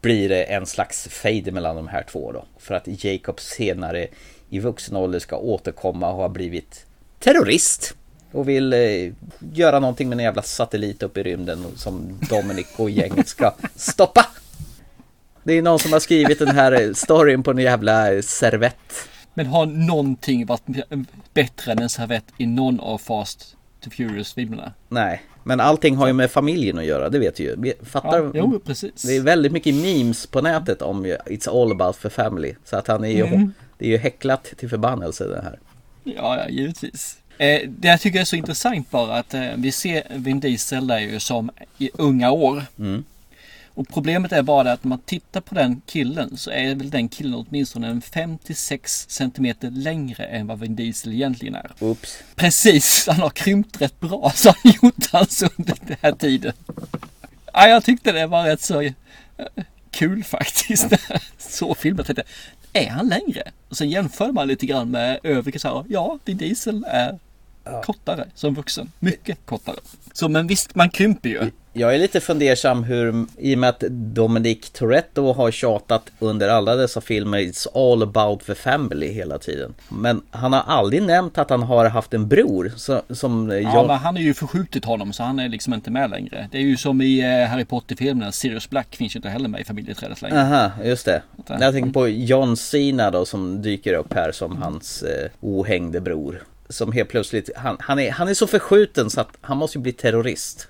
[SPEAKER 3] blir det en slags fade mellan de här två då. För att Jacob senare i vuxen ålder ska återkomma och ha blivit terrorist. Och vill eh, göra någonting med en jävla satellit uppe i rymden som Dominic och gänget ska stoppa. Det är någon som har skrivit den här eh, storyn på en jävla eh, servett.
[SPEAKER 2] Men har någonting varit bättre än en servett i någon av Fast to Furious-filmerna?
[SPEAKER 3] Nej, men allting har ju med familjen att göra, det vet du ju. Fattar?
[SPEAKER 2] Ja, jo, precis.
[SPEAKER 3] Det är väldigt mycket memes på nätet om It's all about the family. Så att han är ju,
[SPEAKER 2] Mm.
[SPEAKER 3] det är ju häcklat till förbannelse det här.
[SPEAKER 2] Ja, ja givetvis. Eh, det jag tycker är så intressant bara att eh, vi ser Vin Diesel där ju som i unga år.
[SPEAKER 3] Mm.
[SPEAKER 2] Och problemet är bara att när man tittar på den killen så är väl den killen åtminstone en 56 centimeter längre än vad Vin Diesel egentligen är.
[SPEAKER 3] Oops.
[SPEAKER 2] Precis, <laughs> han har krympt rätt bra <laughs> så han gjort alltså under den här tiden. Ja, jag tyckte det var rätt så eh, kul faktiskt. <laughs> så filmat tänkte är han längre? Och sen jämför man lite grann med övriga så här, ja, Vin Diesel är kortare som vuxen. Mycket kortare. Så men visst, man krymper ju.
[SPEAKER 3] Jag är lite fundersam hur, i och med att Dominic Toretto har tjatat under alla dessa filmer It's all about the family hela tiden. Men han har aldrig nämnt att han har haft en bror så, som
[SPEAKER 2] Ja,
[SPEAKER 3] jag...
[SPEAKER 2] men han är ju förskjutit honom så han är liksom inte med längre. Det är ju som i eh, Harry Potter-filmerna. Sirius Black finns ju inte heller med i familjeträdet längre.
[SPEAKER 3] Aha, just det.
[SPEAKER 2] Utan-
[SPEAKER 3] Jag tänker på John Cena då som dyker upp här som hans eh, ohängde bror. Som helt plötsligt, han, han, är, han är så förskjuten så att han måste ju bli terrorist.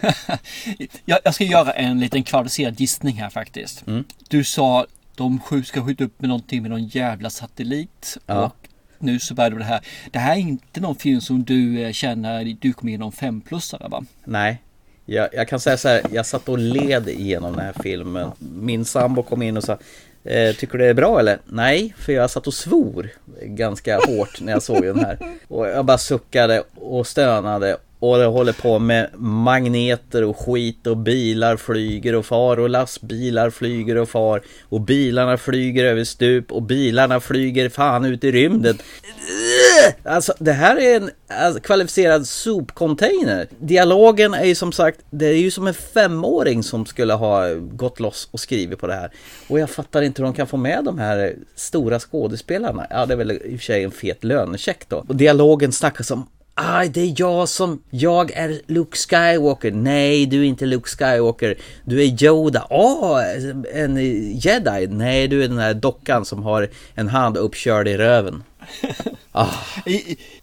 [SPEAKER 3] <laughs>
[SPEAKER 2] Jag, jag ska göra en liten kvalificerad gissning här faktiskt.
[SPEAKER 3] Mm.
[SPEAKER 2] Du sa de skjut, ska skjuta upp med någonting med någon jävla satellit.
[SPEAKER 3] Ja.
[SPEAKER 2] Och nu så börjar det här. Det här är inte någon film som du eh, känner du kommer igenom femplussare va?
[SPEAKER 3] Nej, jag, jag kan säga så här, jag satt och led igenom den här filmen. Min sambo kom in och sa eh, Tycker du det är bra eller? Nej, för jag satt och svor ganska hårt när jag såg den här. Och jag bara suckade och stönade och det håller på med magneter och skit och bilar flyger och far och lastbilar flyger och far och bilarna flyger över stup och bilarna flyger fan ut i rymden. Alltså det här är en alltså, kvalificerad sopcontainer. Dialogen är ju som sagt, det är ju som en femåring som skulle ha gått loss och skrivit på det här. Och jag fattar inte hur de kan få med de här stora skådespelarna. Ja, det är väl i och för sig en fet lönecheck då. Och dialogen snackas om Aj, det är jag som, jag är Luke Skywalker. Nej, du är inte Luke Skywalker. Du är Yoda. Ah, Åh, en jedi. Nej, du är den här dockan som har en hand uppkörd i röven. <laughs> Ah.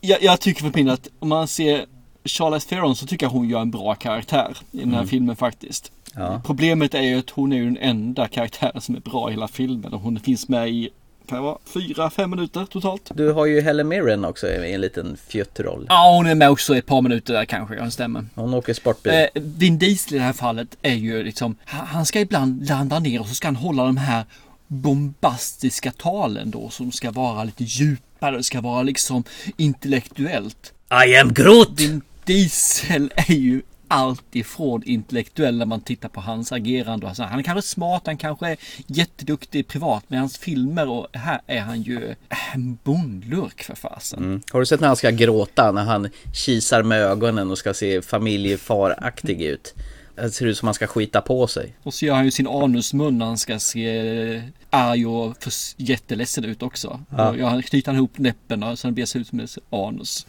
[SPEAKER 2] Jag, jag tycker för min att om man ser Charlize Theron så tycker jag hon gör en bra karaktär i den här
[SPEAKER 3] Mm.
[SPEAKER 2] filmen faktiskt.
[SPEAKER 3] Ja.
[SPEAKER 2] Problemet är ju att hon är ju den enda karaktären som är bra i hela filmen och hon finns med i kan det vara, fyra, fem minuter totalt.
[SPEAKER 3] Du har ju Helen Mirren också i en liten fjuttroll.
[SPEAKER 2] Ja, hon är med också i ett par minuter där kanske, ja det stämmer.
[SPEAKER 3] Hon åker sportbil.
[SPEAKER 2] Eh, Vin Diesel i det här fallet är ju liksom, han ska ibland landa ner och så ska han hålla de här bombastiska talen då som ska vara lite djupare, det ska vara liksom intellektuellt.
[SPEAKER 3] I am Groot!
[SPEAKER 2] Vin Diesel är ju allt ifrån intellektuell när man tittar på hans agerande. och så. Han är kanske smart, han kanske är jätteduktig privat, men hans filmer och här är han ju en bondlurk för fasen.
[SPEAKER 3] Mm. Har du sett när han ska gråta? När han kisar med ögonen och ska se familjefaraktig ut. Det ser ut som han ska skita på sig.
[SPEAKER 2] Och så gör han ju sin anusmun när han ska se arg och för jätteledsen ut också.
[SPEAKER 3] Ja.
[SPEAKER 2] Ja. Han knyter han ihop läpparna så han blir ut som en anus.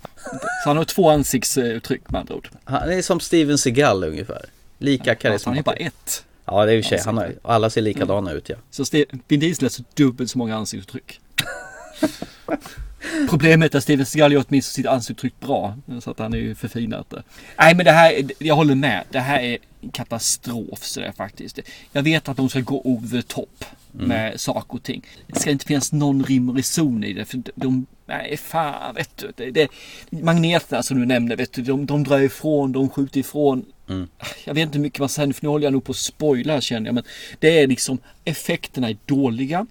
[SPEAKER 2] Så han har två ansiktsuttryck med andra ord.
[SPEAKER 3] Han är som Steven Seagal ungefär. Lika
[SPEAKER 2] Han
[SPEAKER 3] karismatisk.
[SPEAKER 2] är bara ett.
[SPEAKER 3] Ja, det är ju sig. Han har, alla ser likadana ut ja.
[SPEAKER 2] Så Vin Diesel har så dubbelt så många ansiktsuttryck. <laughs> Problemet är att Steven Seagal gör åtminstone sitt ansiktsuttryck bra. Så att han är ju förfinat det. Nej men det här, jag håller med. Det här är katastrof så det är faktiskt. Jag vet att de ska gå over the top med saker och ting. Det ska inte finnas någon rim och reson i det. För de, nej fan vet du. Det, det, magneterna som du nämnde, vet du, de, de drar ifrån, de skjuter ifrån. Jag vet inte hur mycket man säger, för nu håller jag nog på att spoila känner jag. Men det är liksom, effekterna är dåliga.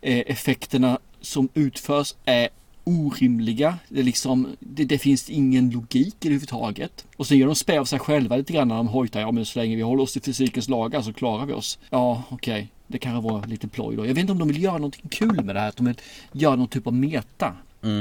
[SPEAKER 2] Eh, effekterna som utförs är orimliga. Det, liksom, det, det finns ingen logik överhuvudtaget. Och sen gör de spä av sig själva lite grann när de hojtar. Ja men så länge vi håller oss till fysikens lagar så klarar vi oss. Ja okej. Det kanske var lite ploj då. Jag vet inte om de vill göra någonting kul med det här. Att de vill göra någon typ av meta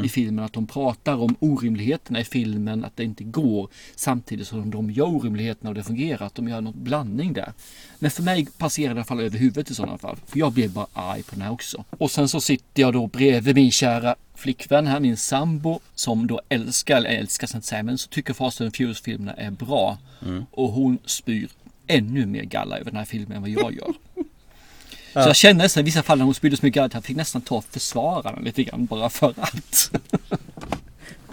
[SPEAKER 2] i filmen. Att de pratar om orimligheterna i filmen. Att det inte går. Samtidigt som de gör orimligheterna och det fungerar. Att de gör någon blandning där. Men för mig passerar det i alla fall över huvudet i sådana fall. För jag blev bara arg på den här också. Och sen så sitter jag då bredvid min kära flickvän här, min sambo, som då älskar, eller älskar ska inte säga, men så tycker Fast and Furious-filmerna är bra. Och hon spyr ännu mer galla över den här filmen än vad jag gör. Så jag kände nästan i vissa fall när hon spydde så mycket att jag fick nästan ta och försvara den lite grann bara för att. <laughs>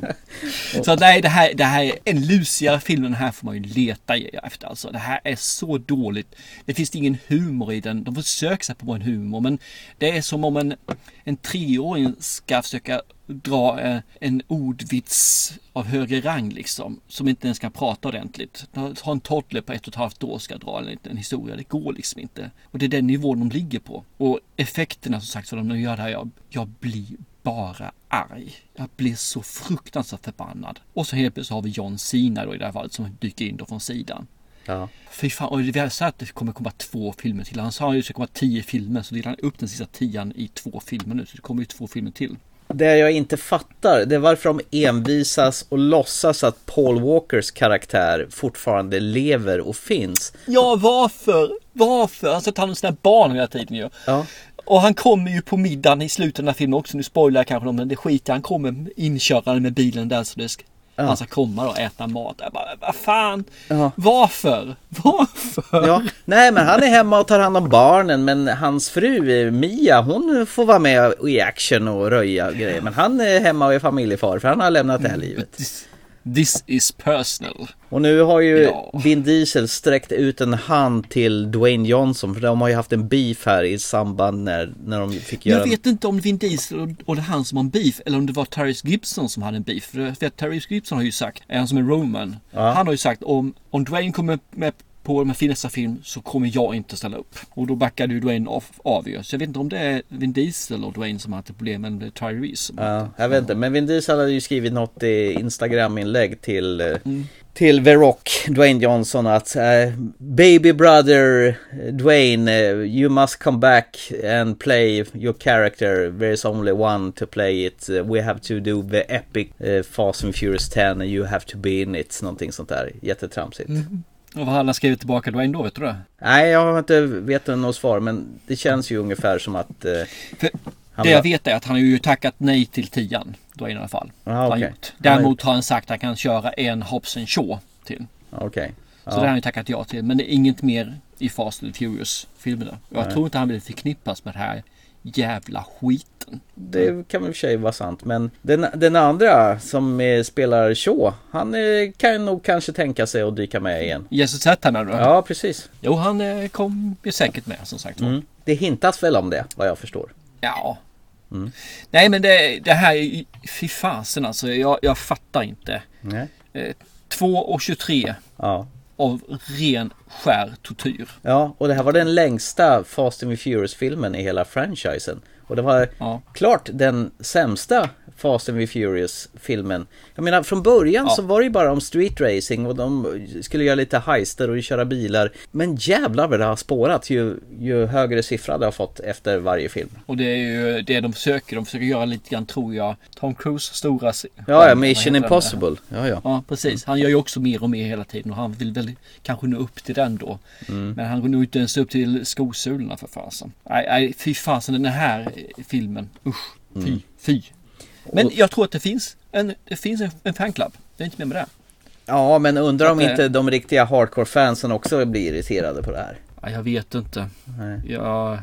[SPEAKER 2] <laughs> Så nej, det här, det här är en lusigare film den här får man ju leta efter. Alltså, det här är så dåligt. Det finns ingen humor i den. De försöker sig på en humor, men det är som om en, en treåring ska försöka dra eh, en ordvits av högre rang liksom. Som inte ens kan prata ordentligt. Ha en toddler på ett och ett halvt år ska dra en liten historia. Det går liksom inte. Och det är den nivån de ligger på. Och effekterna som sagt, för de gör det här, jag, jag blir bara arg. Jag blir så fruktansvärt förbannad. Och så helt plötsligt har vi John Cena då i det här fallet som dyker in då från sidan.
[SPEAKER 3] Ja.
[SPEAKER 2] Fy fan, och vi har sagt att det kommer komma två filmer till. Han sa ju att det ska komma tio filmer, så delar han upp den sista tian i två filmer nu. Så det kommer ju två filmer till.
[SPEAKER 3] Det jag inte fattar, det är varför de envisas och låtsas att Paul Walkers karaktär fortfarande lever och finns.
[SPEAKER 2] Ja, varför? Varför? Han ska ta hand om sina barn hela tiden ju.
[SPEAKER 3] Ja.
[SPEAKER 2] Och han kommer ju på middagen i slutet av den här filmen också. Nu spoilar jag kanske dem, men det skiter Han kommer inkörande med bilen där så det ska,
[SPEAKER 3] Ja.
[SPEAKER 2] han ska komma och äta mat. Jag bara, vad fan?
[SPEAKER 3] Ja.
[SPEAKER 2] Varför? <laughs> Varför?
[SPEAKER 3] Ja, nej men han är hemma och tar hand om barnen men hans fru eh, Mia hon får vara med i action och röja och grejer. Men han är hemma och är familjefar för han har lämnat det här livet. <laughs>
[SPEAKER 2] This is personal.
[SPEAKER 3] Och nu har ju
[SPEAKER 2] Ja.
[SPEAKER 3] Vin Diesel sträckt ut en hand till Dwayne Johnson för de har ju haft en beef här i samband när, när de fick göra
[SPEAKER 2] Jag vet inte om Vin Diesel och, och det han som har en beef eller om det var Tyrese Gibson som hade en beef. För, Tyrese Gibson har ju sagt, han som är Roman,
[SPEAKER 3] Ja.
[SPEAKER 2] han har ju sagt om, om Dwayne kommer med på med nästa film så kommer jag inte ställa upp. Och då backade ju Dwayne av, av ju. Så jag vet inte om det är Vin Diesel och Dwayne som har haft problem är Tyrese.
[SPEAKER 3] Ja, jag vet inte, men Vin Diesel hade ju skrivit något i Instagram-inlägg till, eh, till The Rock, Dwayne Johnson att eh, Baby brother Dwayne, eh, you must come back and play your character. There is only one to play it. Eh, We have to do the epic eh, Fast and Furious 10 and you have to be in it. Någonting sånt där. Jättetramsigt.
[SPEAKER 2] Mm. Och vad hade han skrivit tillbaka Dwayne då, vet du det?
[SPEAKER 3] Nej, jag har inte vetat något svar, men det känns ju ungefär som att... Eh,
[SPEAKER 2] För det jag vet är att han har ju tackat nej till tian. Dwayne i alla fall.
[SPEAKER 3] Ah,
[SPEAKER 2] Har han gjort. Däremot har han sagt att han kan köra en Hobbs and Shaw till.
[SPEAKER 3] Okej.
[SPEAKER 2] Så det har han ju tackat ja till. Men det är inget mer i Fast and Furious filmerna. Jag
[SPEAKER 3] Nej.
[SPEAKER 2] tror inte han vill förknippas med det här jävla skiten.
[SPEAKER 3] Det kan väl i och för sig vara sant, men den, den andra som eh, spelar Shaw, han eh, kan nog kanske tänka sig att dyka med igen.
[SPEAKER 2] Jesus Sattana då?
[SPEAKER 3] Ja, precis.
[SPEAKER 2] Jo, han eh, kom ju säkert med som sagt.
[SPEAKER 3] Mm. Det hintas väl om det, vad jag förstår.
[SPEAKER 2] Ja.
[SPEAKER 3] Mm.
[SPEAKER 2] Nej men det, det här är fy fasen alltså. Jag, jag fattar inte.
[SPEAKER 3] Nej.
[SPEAKER 2] Eh, 2.23
[SPEAKER 3] Ja
[SPEAKER 2] av ren skär tortyr.
[SPEAKER 3] Ja, och det här var den längsta Fast and Furious-filmen i hela franchisen. Och det var klart den sämsta Fast and Furious-filmen. Jag menar från början så var det ju bara om street racing och de skulle göra lite heister och köra bilar. Men jävlar vad det har spårat ju, ju högre siffra det har fått efter varje film.
[SPEAKER 2] Och det är ju det de försöker. De försöker göra lite grann tror jag. Tom Cruise stora...
[SPEAKER 3] Ja, ja Mission Impossible. Ja, ja.
[SPEAKER 2] Ja, precis. Han gör ju också mer och mer hela tiden och han vill väl kanske nå upp till den då.
[SPEAKER 3] Mm.
[SPEAKER 2] Men han går nog inte ens upp till skosulorna för fasen. Nej, nej fy fasen den här filmen. Usch, fy,
[SPEAKER 3] Mm.
[SPEAKER 2] fy. Men jag tror att det finns en, det finns en, en fanclub. Det är inte mer med det.
[SPEAKER 3] Ja, men undrar om
[SPEAKER 2] Att
[SPEAKER 3] inte de riktiga hardcore-fansen också blir irriterade på det här.
[SPEAKER 2] Ja, jag vet inte.
[SPEAKER 3] Nej.
[SPEAKER 2] Ja,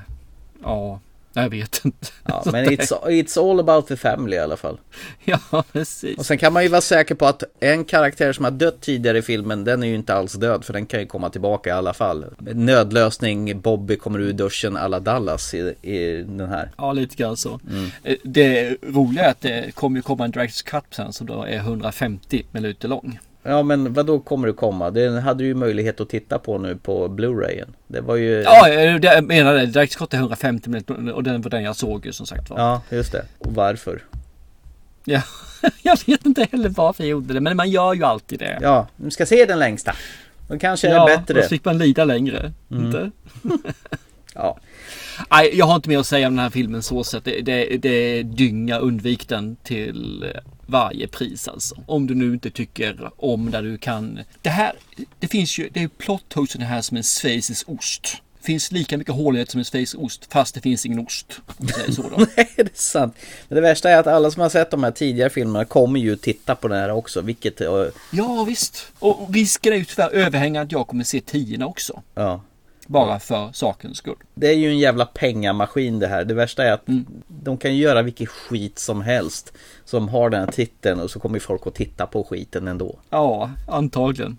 [SPEAKER 2] ja, jag vet inte.
[SPEAKER 3] Ja, men it's, it's all about the family i alla fall.
[SPEAKER 2] Ja, precis.
[SPEAKER 3] Och sen kan man ju vara säker på att en karaktär som har dött tidigare i filmen, den är ju inte alls död för den kan ju komma tillbaka i alla fall. Nödlösning, Bobby kommer ur duschen alla Dallas i, i den här.
[SPEAKER 2] Ja, lite grann så.
[SPEAKER 3] Mm.
[SPEAKER 2] Eh, Det roliga är att det kommer ju komma en Directors Cut sen som då är 150 minuter lång.
[SPEAKER 3] Ja men vad då kommer det komma? Den hade du ju möjlighet att titta på nu på Blu-rayen. Det var ju...
[SPEAKER 2] Ja, jag menar det. Directors Cut är 150 minuter och den var den jag såg ju som sagt var.
[SPEAKER 3] Ja, just det. Och varför?
[SPEAKER 2] Ja, <laughs> jag vet inte heller varför jag gjorde det, men man gör ju alltid det.
[SPEAKER 3] Ja, du ska se den längsta. Då kanske är
[SPEAKER 2] ja,
[SPEAKER 3] det bättre.
[SPEAKER 2] då slipper man lida längre.
[SPEAKER 3] Mm.
[SPEAKER 2] Inte? <laughs>
[SPEAKER 3] Ja.
[SPEAKER 2] Nej, jag har inte mer att säga om den här filmen så sett. Det, det, det dynga, undvik den till varje pris alltså. Om du nu inte tycker om där du kan. Det här, det finns ju, det är ju plot i det här som en schweizisk ost. Det finns lika mycket hålighet som en schweizisk ost fast det finns ingen ost. <laughs>
[SPEAKER 3] Nej, det är sant. Men det värsta är att alla som har sett de här tidigare filmerna kommer ju titta på den här också. Vilket... eh,
[SPEAKER 2] Ja visst. Och risken är ju tyvärr överhängande att jag kommer se tiorna också.
[SPEAKER 3] Ja.
[SPEAKER 2] Bara för sakens skull.
[SPEAKER 3] Det är ju en jävla pengamaskin det här. Det värsta är att
[SPEAKER 2] Mm.
[SPEAKER 3] de kan ju göra vilket skit som helst. Som har den här titeln och så kommer folk att titta på skiten ändå.
[SPEAKER 2] Ja, antagligen.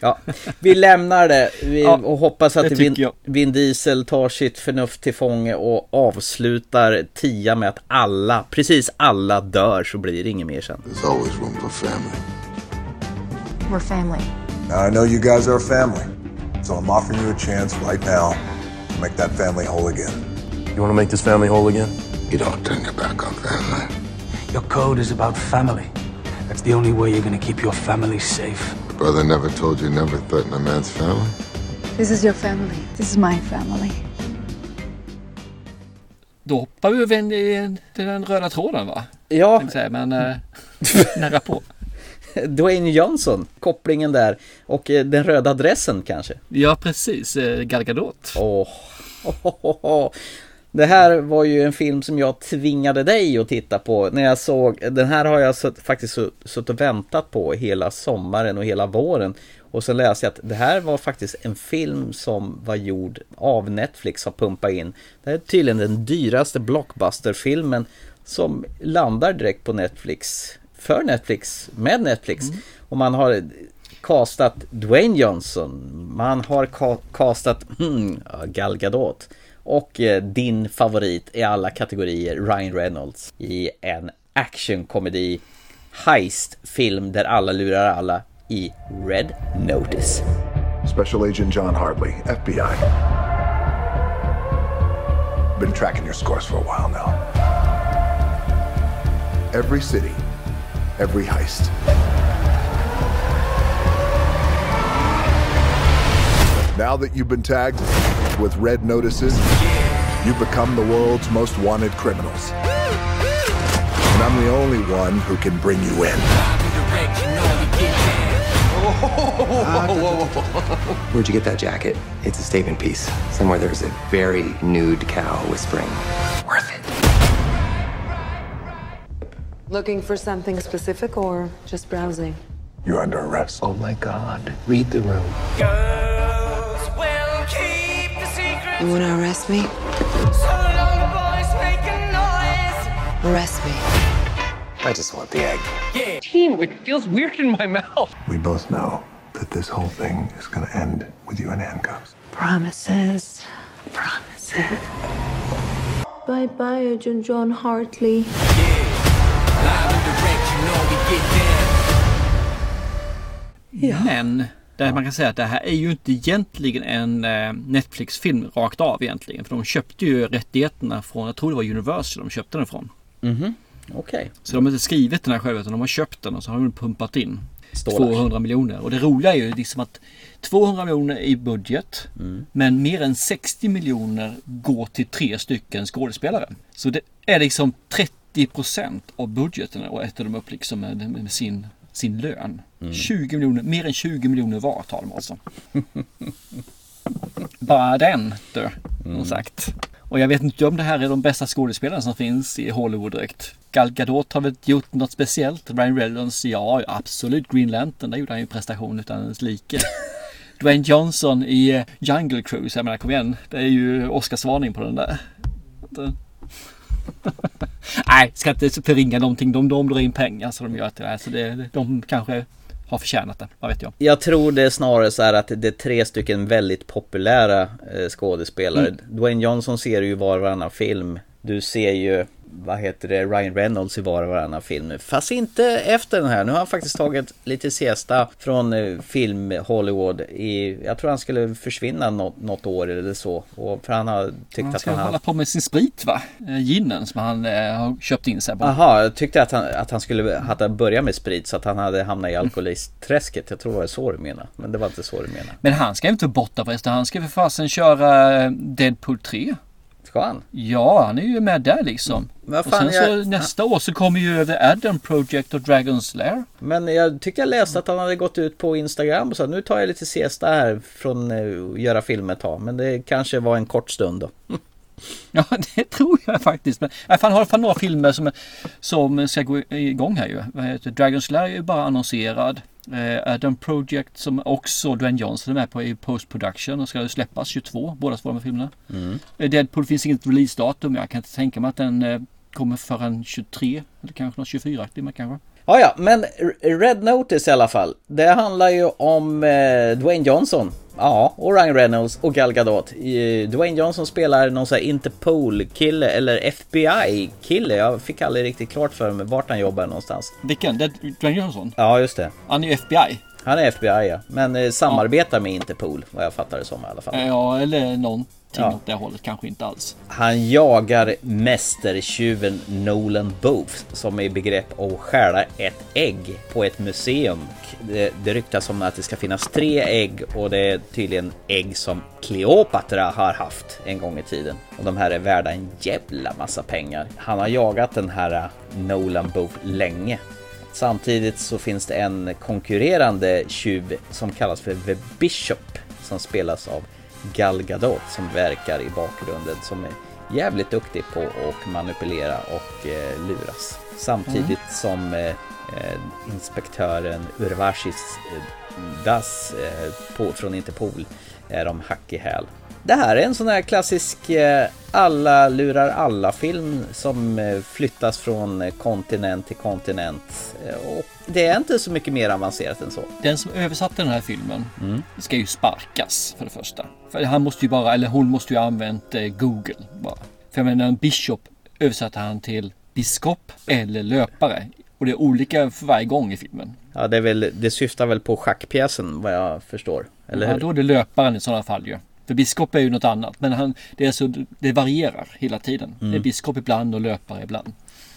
[SPEAKER 3] Ja, vi lämnar det vi,
[SPEAKER 2] Ja,
[SPEAKER 3] och hoppas att Vin. Vin Diesel tar sitt förnuft till fånge och avslutar tia med att alla, precis alla dör så blir det inget mer sen.
[SPEAKER 14] There's always room for family.
[SPEAKER 15] We're family.
[SPEAKER 1] I know you guys are family, so I'm offering you a chance right now to make that family whole again.
[SPEAKER 13] You want to make this family whole again?
[SPEAKER 14] You don't turn your back on family.
[SPEAKER 18] Your code is about family. That's the only way you're gonna keep your family safe.
[SPEAKER 14] Your brother never told you never threaten a man's family?
[SPEAKER 15] This is your family. This is my family.
[SPEAKER 2] Då hoppar vi över till den röda tråden va?
[SPEAKER 3] Ja.
[SPEAKER 2] Säga, Men eh, <laughs> nära på. <laughs>
[SPEAKER 3] Dwayne Johnson, kopplingen där och eh, den röda adressen kanske.
[SPEAKER 2] Ja precis, eh, Gal Gadot.
[SPEAKER 3] Åh. <laughs> Det här var ju en film som jag tvingade dig att titta på när jag såg, den här har jag sutt, faktiskt su- suttit och väntat på hela sommaren och hela våren. Och så läste jag att det här var faktiskt en film som var gjord av Netflix har pumpat in. Det här är tydligen den dyraste blockbusterfilmen som landar direkt på Netflix. För Netflix, med Netflix. Och man har castat Dwayne Johnson, man har ca- castat hmm, <clears throat> ja, Gal Gadot och eh, din favorit i alla kategorier, Ryan Reynolds, i en actionkomedi heistfilm där alla lurar alla i Red Notice.
[SPEAKER 1] Special Agent John Hartley, FBI. Been tracking your scores for a while now. Every city, every heist. Now that you've been tagged with red notices, you've become the world's most wanted criminals. And I'm the only one who can bring you in.
[SPEAKER 20] Where'd you get that jacket? It's a statement piece. Somewhere there's a very nude cow whispering,
[SPEAKER 10] Looking for something specific or just browsing?
[SPEAKER 1] You're under arrest.
[SPEAKER 20] Oh my god. Read the room. Girls will keep the secret.
[SPEAKER 10] You want to arrest me? Arrest me.
[SPEAKER 20] I just want the egg.
[SPEAKER 18] Team, it feels weird in my mouth.
[SPEAKER 1] We both know that this whole thing is going to end with you in handcuffs.
[SPEAKER 10] Promises. Promises. Bye bye, Agent John Hartley.
[SPEAKER 2] Men Där man kan säga att det här är ju inte egentligen en eh, Netflix-film rakt av egentligen. För de köpte ju rättigheterna från, jag tror det var Universal de köpte den från.
[SPEAKER 3] Mhm, okej.
[SPEAKER 2] Så de har inte skrivit den här själva utan de har köpt den och så har de pumpat in
[SPEAKER 3] Stålar.
[SPEAKER 2] 200 miljoner. Och det roliga är ju liksom att 200 miljoner i budget
[SPEAKER 3] Mm.
[SPEAKER 2] men mer än 60 miljoner går till tre stycken skådespelare. Så det är liksom 30 procent av budgeten och äter de upp liksom med, med sin, sin lön.
[SPEAKER 3] Mm.
[SPEAKER 2] 20 miljoner, mer än 20 miljoner var tar de alltså. <laughs> Bara den du, som
[SPEAKER 3] Mm.
[SPEAKER 2] sagt. Och jag vet inte om det här är de bästa skådespelarna som finns i Hollywood direkt. Gal Gadot har väl gjort något speciellt. Ryan Reynolds, ja absolut. Green Lantern, där gjorde han ju prestation utan ens like. <laughs> Dwayne Johnson i eh, Jungle Cruise, jag menar kom igen. Det är ju Oscarsvarning på den där. <laughs> Nej, ska inte förringa någonting. De, de drar in pengar så de gör till det här. Så det, de kanske har förtjänat det. Vad vet jag.
[SPEAKER 3] Jag tror det är snarare så här att det är tre stycken väldigt populära eh, skådespelare.
[SPEAKER 2] Mm.
[SPEAKER 3] Dwayne Johnson ser du ju var och varannan film. Du ser ju, vad heter det, Ryan Reynolds i var och varannan film. Fast inte efter den här. Nu har han faktiskt tagit lite siesta från eh, film Hollywood. I, jag tror han skulle försvinna något, något år eller så. Och för han har tyckt
[SPEAKER 2] Han
[SPEAKER 3] att han har
[SPEAKER 2] hålla på med sin sprit va? Eh, Ginen som han eh, har köpt in sig på.
[SPEAKER 3] Jaha, jag tyckte att han, att han skulle hade börjat med sprit så att han hade hamnat i alkoholistträsket. Jag tror det var så du menade. Men det var inte så du menade.
[SPEAKER 2] Men han ska inte borta förresten. Han ska för fasen köra eh, Deadpool 3.
[SPEAKER 3] Ska han?
[SPEAKER 2] Ja, han är ju med där liksom.
[SPEAKER 3] Vad
[SPEAKER 2] och sen så
[SPEAKER 3] jag-
[SPEAKER 2] nästa år så kommer ju The Adam Project och Dragon's Lair.
[SPEAKER 3] Men jag tyckte jag läste att han hade gått ut på Instagram och sa nu tar jag lite siesta här från eh, att göra film ett tag. Men det kanske var en kort stund då. <laughs>
[SPEAKER 2] Ja, det tror jag faktiskt. Men äh, fan, har fan några filmer som, som ska gå igång här ju. Dragon's Lair är ju bara annonserad. Eh, Adam Project som också Dwayne Johnson är med på i post production och ska släppas 22, båda två de här filmerna.
[SPEAKER 3] Mm.
[SPEAKER 2] Eh, Deadpool finns inget releasedatum. Jag kan inte tänka mig att den eh, kommer förrän 23 eller kanske något 24 timmar kanske.
[SPEAKER 3] Ja, ja, men Red Notice i alla fall. Det handlar ju om eh, Dwayne Johnson. Ja, och Ryan Reynolds och Gal Gadot. Dwayne Johnson spelar någon sån här Interpol-kille eller FBI-kille. Jag fick aldrig riktigt klart för mig vart han jobbar någonstans.
[SPEAKER 2] Vilken? Det, Dwayne Johnson?
[SPEAKER 3] Ja, just det.
[SPEAKER 2] Han är ju FBI.
[SPEAKER 3] Han är FBI ja, men eh, samarbetar med Interpol vad jag fattar det som i alla fall.
[SPEAKER 2] Ja, eller någonting
[SPEAKER 3] Ja.
[SPEAKER 2] åt det hållet. Kanske inte alls.
[SPEAKER 3] Han jagar mästertjuven Nolan Booth som är i begrepp att stjäla ett ägg på ett museum. Det, det ryktas om att det ska finnas tre ägg och det är tydligen ägg som Kleopatra har haft en gång i tiden. Och de här är värda en jävla massa pengar. Han har jagat den här äh, Nolan Booth länge. Samtidigt så finns det en konkurrerande tjuv som kallas för The Bishop som spelas av Gal Gadot som verkar i bakgrunden som är jävligt duktig på att manipulera och eh, luras. Samtidigt som eh, eh, inspektören Urvashis eh, Das eh, på, från Interpol är de hack i häl. Det här är en sån här klassisk eh, alla lurar alla film som eh, flyttas från eh, kontinent till kontinent. Och det är inte så mycket mer avancerat än så.
[SPEAKER 2] Den som översatte den här filmen
[SPEAKER 3] Mm.
[SPEAKER 2] ska ju sparkas för det första. För han måste ju bara, eller hon måste ju ha använt Google bara. För jag menar, en bishop översatte han till biskop eller löpare. Och det är olika för varje gång i filmen.
[SPEAKER 3] Ja, det, är väl, det syftar väl på schackpjäsen vad jag förstår. Eller
[SPEAKER 2] ja,
[SPEAKER 3] hur?
[SPEAKER 2] då är det löparen i sådana fall ju. För biskop är ju något annat. Men han, det, är så, det varierar hela tiden.
[SPEAKER 3] Mm.
[SPEAKER 2] Det är biskop ibland och löpare ibland.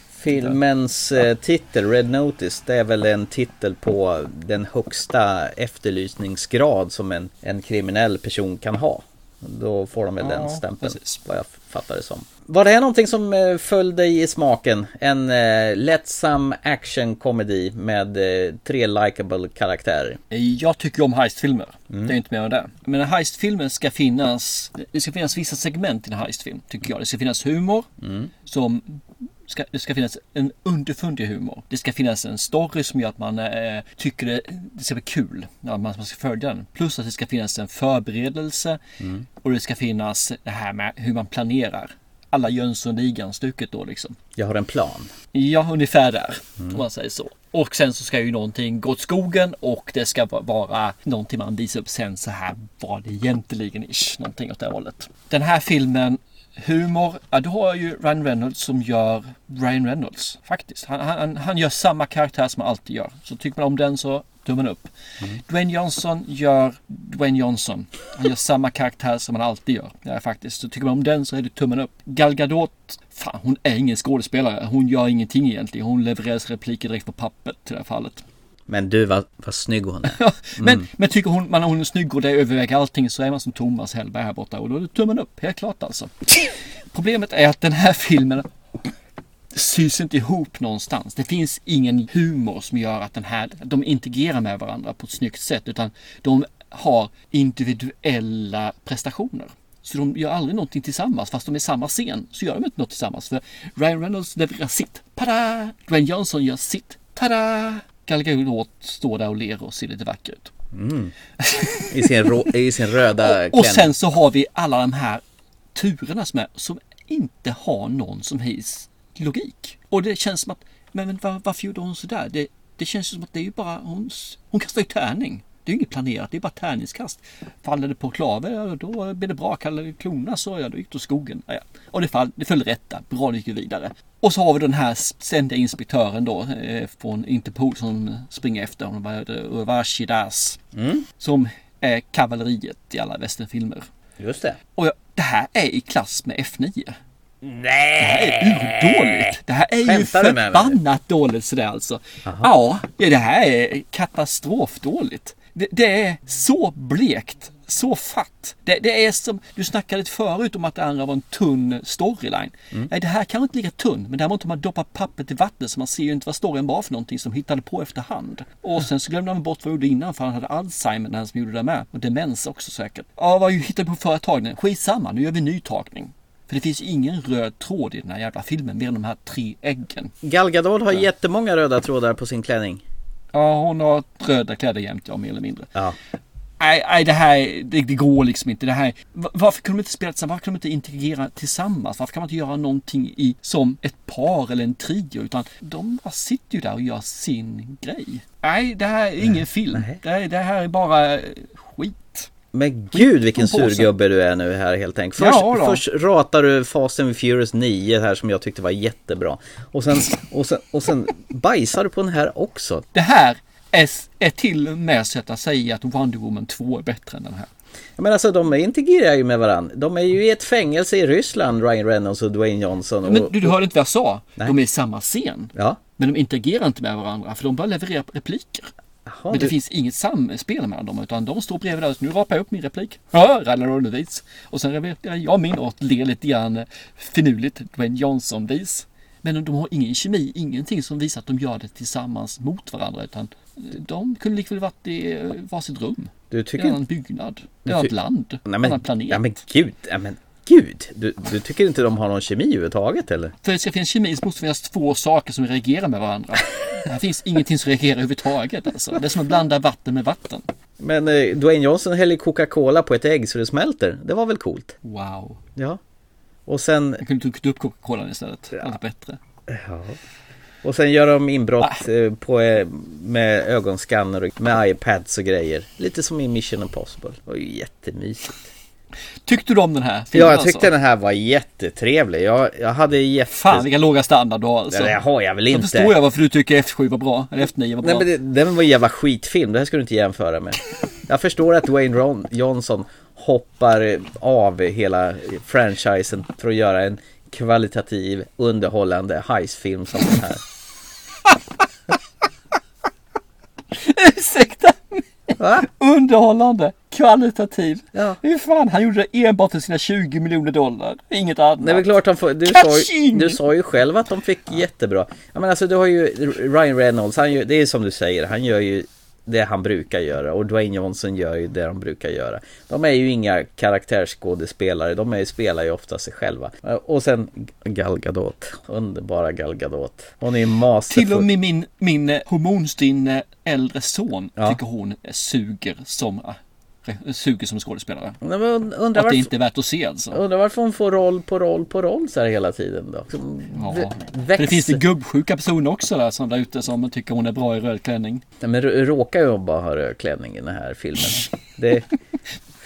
[SPEAKER 3] Filmens eh, titel, Red Notice, det är väl en titel på den högsta efterlysningsgrad som en, en kriminell person kan ha. Då får de väl
[SPEAKER 2] Ja,
[SPEAKER 3] den stämpeln,
[SPEAKER 2] precis.
[SPEAKER 3] vad jag fattar det som. Var det här någonting som eh, föll dig i smaken? En eh, lättsam actionkomedi med eh, tre likable karaktärer?
[SPEAKER 2] Jag tycker om heistfilmer.
[SPEAKER 3] Mm.
[SPEAKER 2] Det är inte mer än det. Men heistfilmer ska finnas, det ska finnas vissa segment i en heistfilm tycker jag. Det ska finnas humor
[SPEAKER 3] Mm.
[SPEAKER 2] som ska, det ska finnas en underfundig humor. Det ska finnas en story som gör att man eh, tycker det, det ska bli kul. Ja, man, man ska följa den. Plus att det ska finnas en förberedelse
[SPEAKER 3] Mm.
[SPEAKER 2] och det ska finnas det här med hur man planerar. Alla Jönssonligan-stuket då liksom.
[SPEAKER 3] Jag har en plan.
[SPEAKER 2] Ja, ungefär där.
[SPEAKER 3] Mm.
[SPEAKER 2] Om man säger så. Och sen så ska ju någonting gå åt skogen och det ska va- vara någonting man visar upp sen så här var det egentligen ish. Någonting åt det hållet. Den här filmen Humor, ja du har ju Ryan Reynolds som gör Ryan Reynolds faktiskt. Han, han, han gör samma karaktär som han alltid gör. Så tycker man om den så tummen upp. Dwayne Johnson gör Dwayne Johnson. Han gör samma karaktär som han alltid gör. Ja, faktiskt. Så tycker man om den så är det tummen upp. Gal Gadot, fan hon är ingen skådespelare. Hon gör ingenting egentligen. Hon levererar repliker direkt på pappret i det här fallet.
[SPEAKER 3] Men du, vad, vad snygg hon är. <laughs>
[SPEAKER 2] Men, men tycker hon, man, hon är snygg och det överväger allting så är man som Thomas Hellberg här borta och då är det tummen upp, helt klart alltså. Problemet är att den här filmen sys inte ihop någonstans. Det finns ingen humor som gör att den här, de integrerar med varandra på ett snyggt sätt utan de har individuella prestationer. Så de gör aldrig någonting tillsammans fast de är i samma scen så gör de inte något tillsammans. För Ryan Reynolds levererar sitt, tada! Dwayne Johnson gör sitt, tada! Gal Gadot står där och ler och ser lite vacker ut.
[SPEAKER 3] Mm. I, sin rå, I sin röda <laughs> klänning.
[SPEAKER 2] Och sen så har vi alla de här turerna som är som inte har någon som helst logik. Och det känns som att, men, men var, varför gjorde hon sådär? Det, det känns som att det är ju bara, hon, hon kastar ju tärning. Det är ju inget planerat, det är bara tärningskast. Faller det på klaver, då blir det bra. Kallar det klona så, ja, då gick det skogen. Ja, ja. Och det, fall, det föll rätt där, bra, det gick vidare. Och så har vi den här ständiga inspektören då eh, från Interpol som springer efter honom, vad heter det, Urvashi Das.
[SPEAKER 3] Mm.
[SPEAKER 2] Som är kavalleriet i alla västernfilmer.
[SPEAKER 3] Just det.
[SPEAKER 2] Och ja, det här är i klass med F9.
[SPEAKER 3] Nej!
[SPEAKER 2] Det här är urdåligt. Det här är
[SPEAKER 3] Skämtar
[SPEAKER 2] ju förbannat dåligt sådär alltså. Ja, det här är katastrofdåligt. Det, det är så blekt, så fatt. Det, det är som, du snackade förut om att det andra var en tunn storyline.
[SPEAKER 3] Mm.
[SPEAKER 2] Nej, det här kanske inte lika tunn, men däremot har man doppat pappret i vattnet så man ser ju inte vad storyn var för någonting som hittade på efterhand. Och sen så glömde han bort vad han gjorde innan för han hade Alzheimer när han som gjorde det med. Och demens också säkert. Ja, vad hittade på förra tagningen? Skitsamma, nu gör vi ny tagning. För det finns ingen röd tråd i den här jävla filmen mer än de här tre äggen.
[SPEAKER 3] Gal Gadot har jättemånga röda trådar på sin klänning.
[SPEAKER 2] Ja, hon har röda kläder jämt, ja, mer eller mindre.
[SPEAKER 3] Ja.
[SPEAKER 2] Nej, nej det här, det, det går liksom inte. Det här, va- varför kunde de inte spela tillsammans? Varför kunde de inte integrera tillsammans? Varför kan man inte göra någonting i, som ett par eller en trio? Utan de bara sitter ju där och gör sin grej. Nej, det här är ingen film. Det här, det här är bara eh, skit.
[SPEAKER 3] Men gud vilken surgubbe du är nu här helt enkelt. Först,
[SPEAKER 2] Ja
[SPEAKER 3] först ratar du Fast and Furious 9 här som jag tyckte var jättebra. Och sen, och sen, och sen bajsar du på den här också.
[SPEAKER 2] Det här är, till och med att jag säger att Wonder Woman 2 är bättre än den här.
[SPEAKER 3] Men alltså de integrerar ju med varandra. De är ju i ett fängelse i Ryssland, Ryan Reynolds och Dwayne Johnson. Och,
[SPEAKER 2] Men du, du hörde inte vad jag sa?
[SPEAKER 3] Nej.
[SPEAKER 2] De är i samma scen.
[SPEAKER 3] Ja.
[SPEAKER 2] Men de interagerar inte med varandra för de bara levererar repliker. men det
[SPEAKER 3] du-
[SPEAKER 2] finns inget samspel mellan dem utan de står bredvid där. Nu rapar jag upp min replik. Ja, Rallar undervis. Och sen repeterar jag min och ler lite grann finurligt Dwayne Johnson-vis. Men de har ingen kemi, ingenting som visar att de gör det tillsammans mot varandra utan de kunde likväl varit i eh, varsitt rum.
[SPEAKER 3] Du
[SPEAKER 2] I
[SPEAKER 3] tycker
[SPEAKER 2] en annan byggnad. I ett annat land.
[SPEAKER 3] Nej,
[SPEAKER 2] en annan planet.
[SPEAKER 3] ja, men gud, ja, men gud. Du, du tycker inte de har någon kemi överhuvudtaget eller?
[SPEAKER 2] För det ska finnas kemi så måste det finnas två saker som reagerar med varandra. Här finns ingenting som reagerar överhuvudtaget alltså. Det är som att blanda vatten med vatten.
[SPEAKER 3] Men eh, Dwayne Johnson häller Coca-Cola på ett ägg så det smälter. Det var väl coolt?
[SPEAKER 2] Wow.
[SPEAKER 3] Ja. Och sen...
[SPEAKER 2] Jag kunde druckit upp Coca-Cola istället. Det var bättre.
[SPEAKER 3] Ja. Och sen gör de inbrott eh, på, eh, med ögonskanner och med iPads och grejer. Lite som i Mission Impossible. Det var ju jättemysigt.
[SPEAKER 2] Tyckte du om den här filmen
[SPEAKER 3] Ja, jag tyckte
[SPEAKER 2] alltså?
[SPEAKER 3] den här var jättetrevlig. Jag, jag hade jätte...
[SPEAKER 2] Fan vilka låga standard du har alltså.
[SPEAKER 3] Det har jag väl
[SPEAKER 2] Då
[SPEAKER 3] inte.
[SPEAKER 2] förstår jag varför du tycker F7 var bra. Eller F9 var bra.
[SPEAKER 3] Nej men det, den var en jävla skitfilm, det här ska du inte jämföra med. <laughs> Jag förstår att Dwayne Ron- Johnson hoppar av hela franchisen för att göra en kvalitativ, underhållande heistfilm som den här. <laughs>
[SPEAKER 2] Ursäkta Underhållande, kvalitativ. Ja. Hur fan, han gjorde det enbart till sina 20 miljoner dollar. Inget annat.
[SPEAKER 3] Nej men klart han får, du sa, ju, du sa ju själv att de fick jättebra. Ja men alltså du har ju Ryan Reynolds, han gör, det är som du säger, han gör ju det han brukar göra och Dwayne Johnson gör ju det de brukar göra. De är ju inga karaktärsskådespelare, de är, spelar ju ofta sig själva. Och sen Gal Gadot, underbara Gal Gadot. Hon är ju masterfull.
[SPEAKER 2] Till och med min, min eh, hormonstinne äldre son
[SPEAKER 3] Ja.
[SPEAKER 2] tycker hon suger som, suger som skådespelare. Att det inte är värt att se alltså.
[SPEAKER 3] Undrar varför hon får roll på roll på roll så här hela tiden då?
[SPEAKER 2] Ja. För det finns det gubbsjuka personer också där som där ute som tycker hon är bra i röd klänning.
[SPEAKER 3] Nej, men råkar ju bara ha röd klänning i den här filmen. Det, <laughs>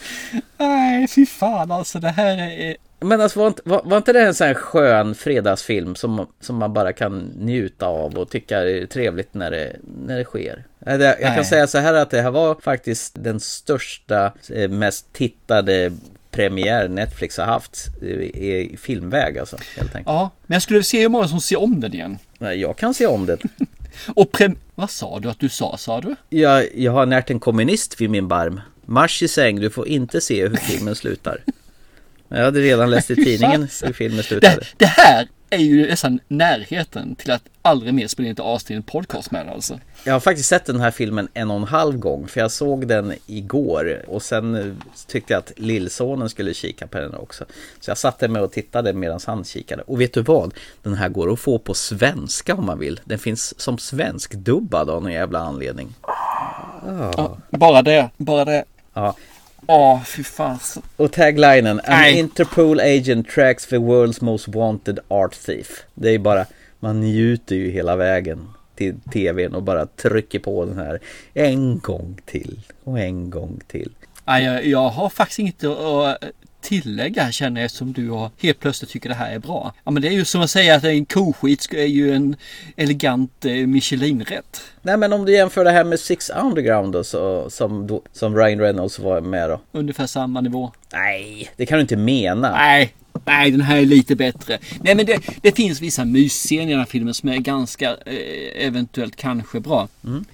[SPEAKER 2] Nej, fy fan alltså. Det här är...
[SPEAKER 3] Men alltså var inte, var, var inte det en sån här skön fredagsfilm som, som man bara kan njuta av och tycka är trevligt när det, när det sker? Jag
[SPEAKER 2] Nej.
[SPEAKER 3] kan säga så här att det här var faktiskt den största, eh, mest tittade premiär Netflix har haft i, i filmväg alltså, helt enkelt.
[SPEAKER 2] Ja, men jag skulle se hur många som ser om den igen.
[SPEAKER 3] Nej, Jag kan se om det. <laughs>
[SPEAKER 2] Och prem... Vad sa du att du sa, sa du?
[SPEAKER 3] Jag, jag har närt en kommunist vid min barm. Marsch i säng, du får inte se hur filmen slutar. Men Jag hade redan läst i <laughs> tidningen hur filmen slutade.
[SPEAKER 2] Det, det här är ju nästan närheten till att aldrig mer spela in ett avsnitt i en podcast med alltså.
[SPEAKER 3] Jag har faktiskt sett den här filmen en och en halv gång för jag såg den igår och sen eh, tyckte jag att lillsonen skulle kika på den också. Så jag satte mig och tittade medan han kikade. Och vet du vad? Den här går att få på svenska om man vill. Den finns som svenskdubbad av någon jävla anledning.
[SPEAKER 2] Ja, bara det, bara det.
[SPEAKER 3] Ja.
[SPEAKER 2] Åh, fy fan.
[SPEAKER 3] Och taglinen An
[SPEAKER 2] Nej.
[SPEAKER 3] Interpol agent tracks the world's most wanted art thief. Det är bara, man njuter ju hela vägen till tvn och bara trycker på den här en gång till och en gång till.
[SPEAKER 2] Nej, jag, jag har faktiskt inget att tillägga känner jag som du har helt plötsligt tycker det här är bra. Ja men det är ju som att säga att en koskit är ju en elegant eh, Michelinrätt.
[SPEAKER 3] Nej men om du jämför det här med Six Underground då, så, som, som Ryan Reynolds var med då.
[SPEAKER 2] Ungefär samma nivå.
[SPEAKER 3] Nej, det kan du inte mena.
[SPEAKER 2] Nej, nej den här är lite bättre. Nej men det, det finns vissa mysscener i den här filmen som är ganska eh, eventuellt kanske bra.
[SPEAKER 3] Mm.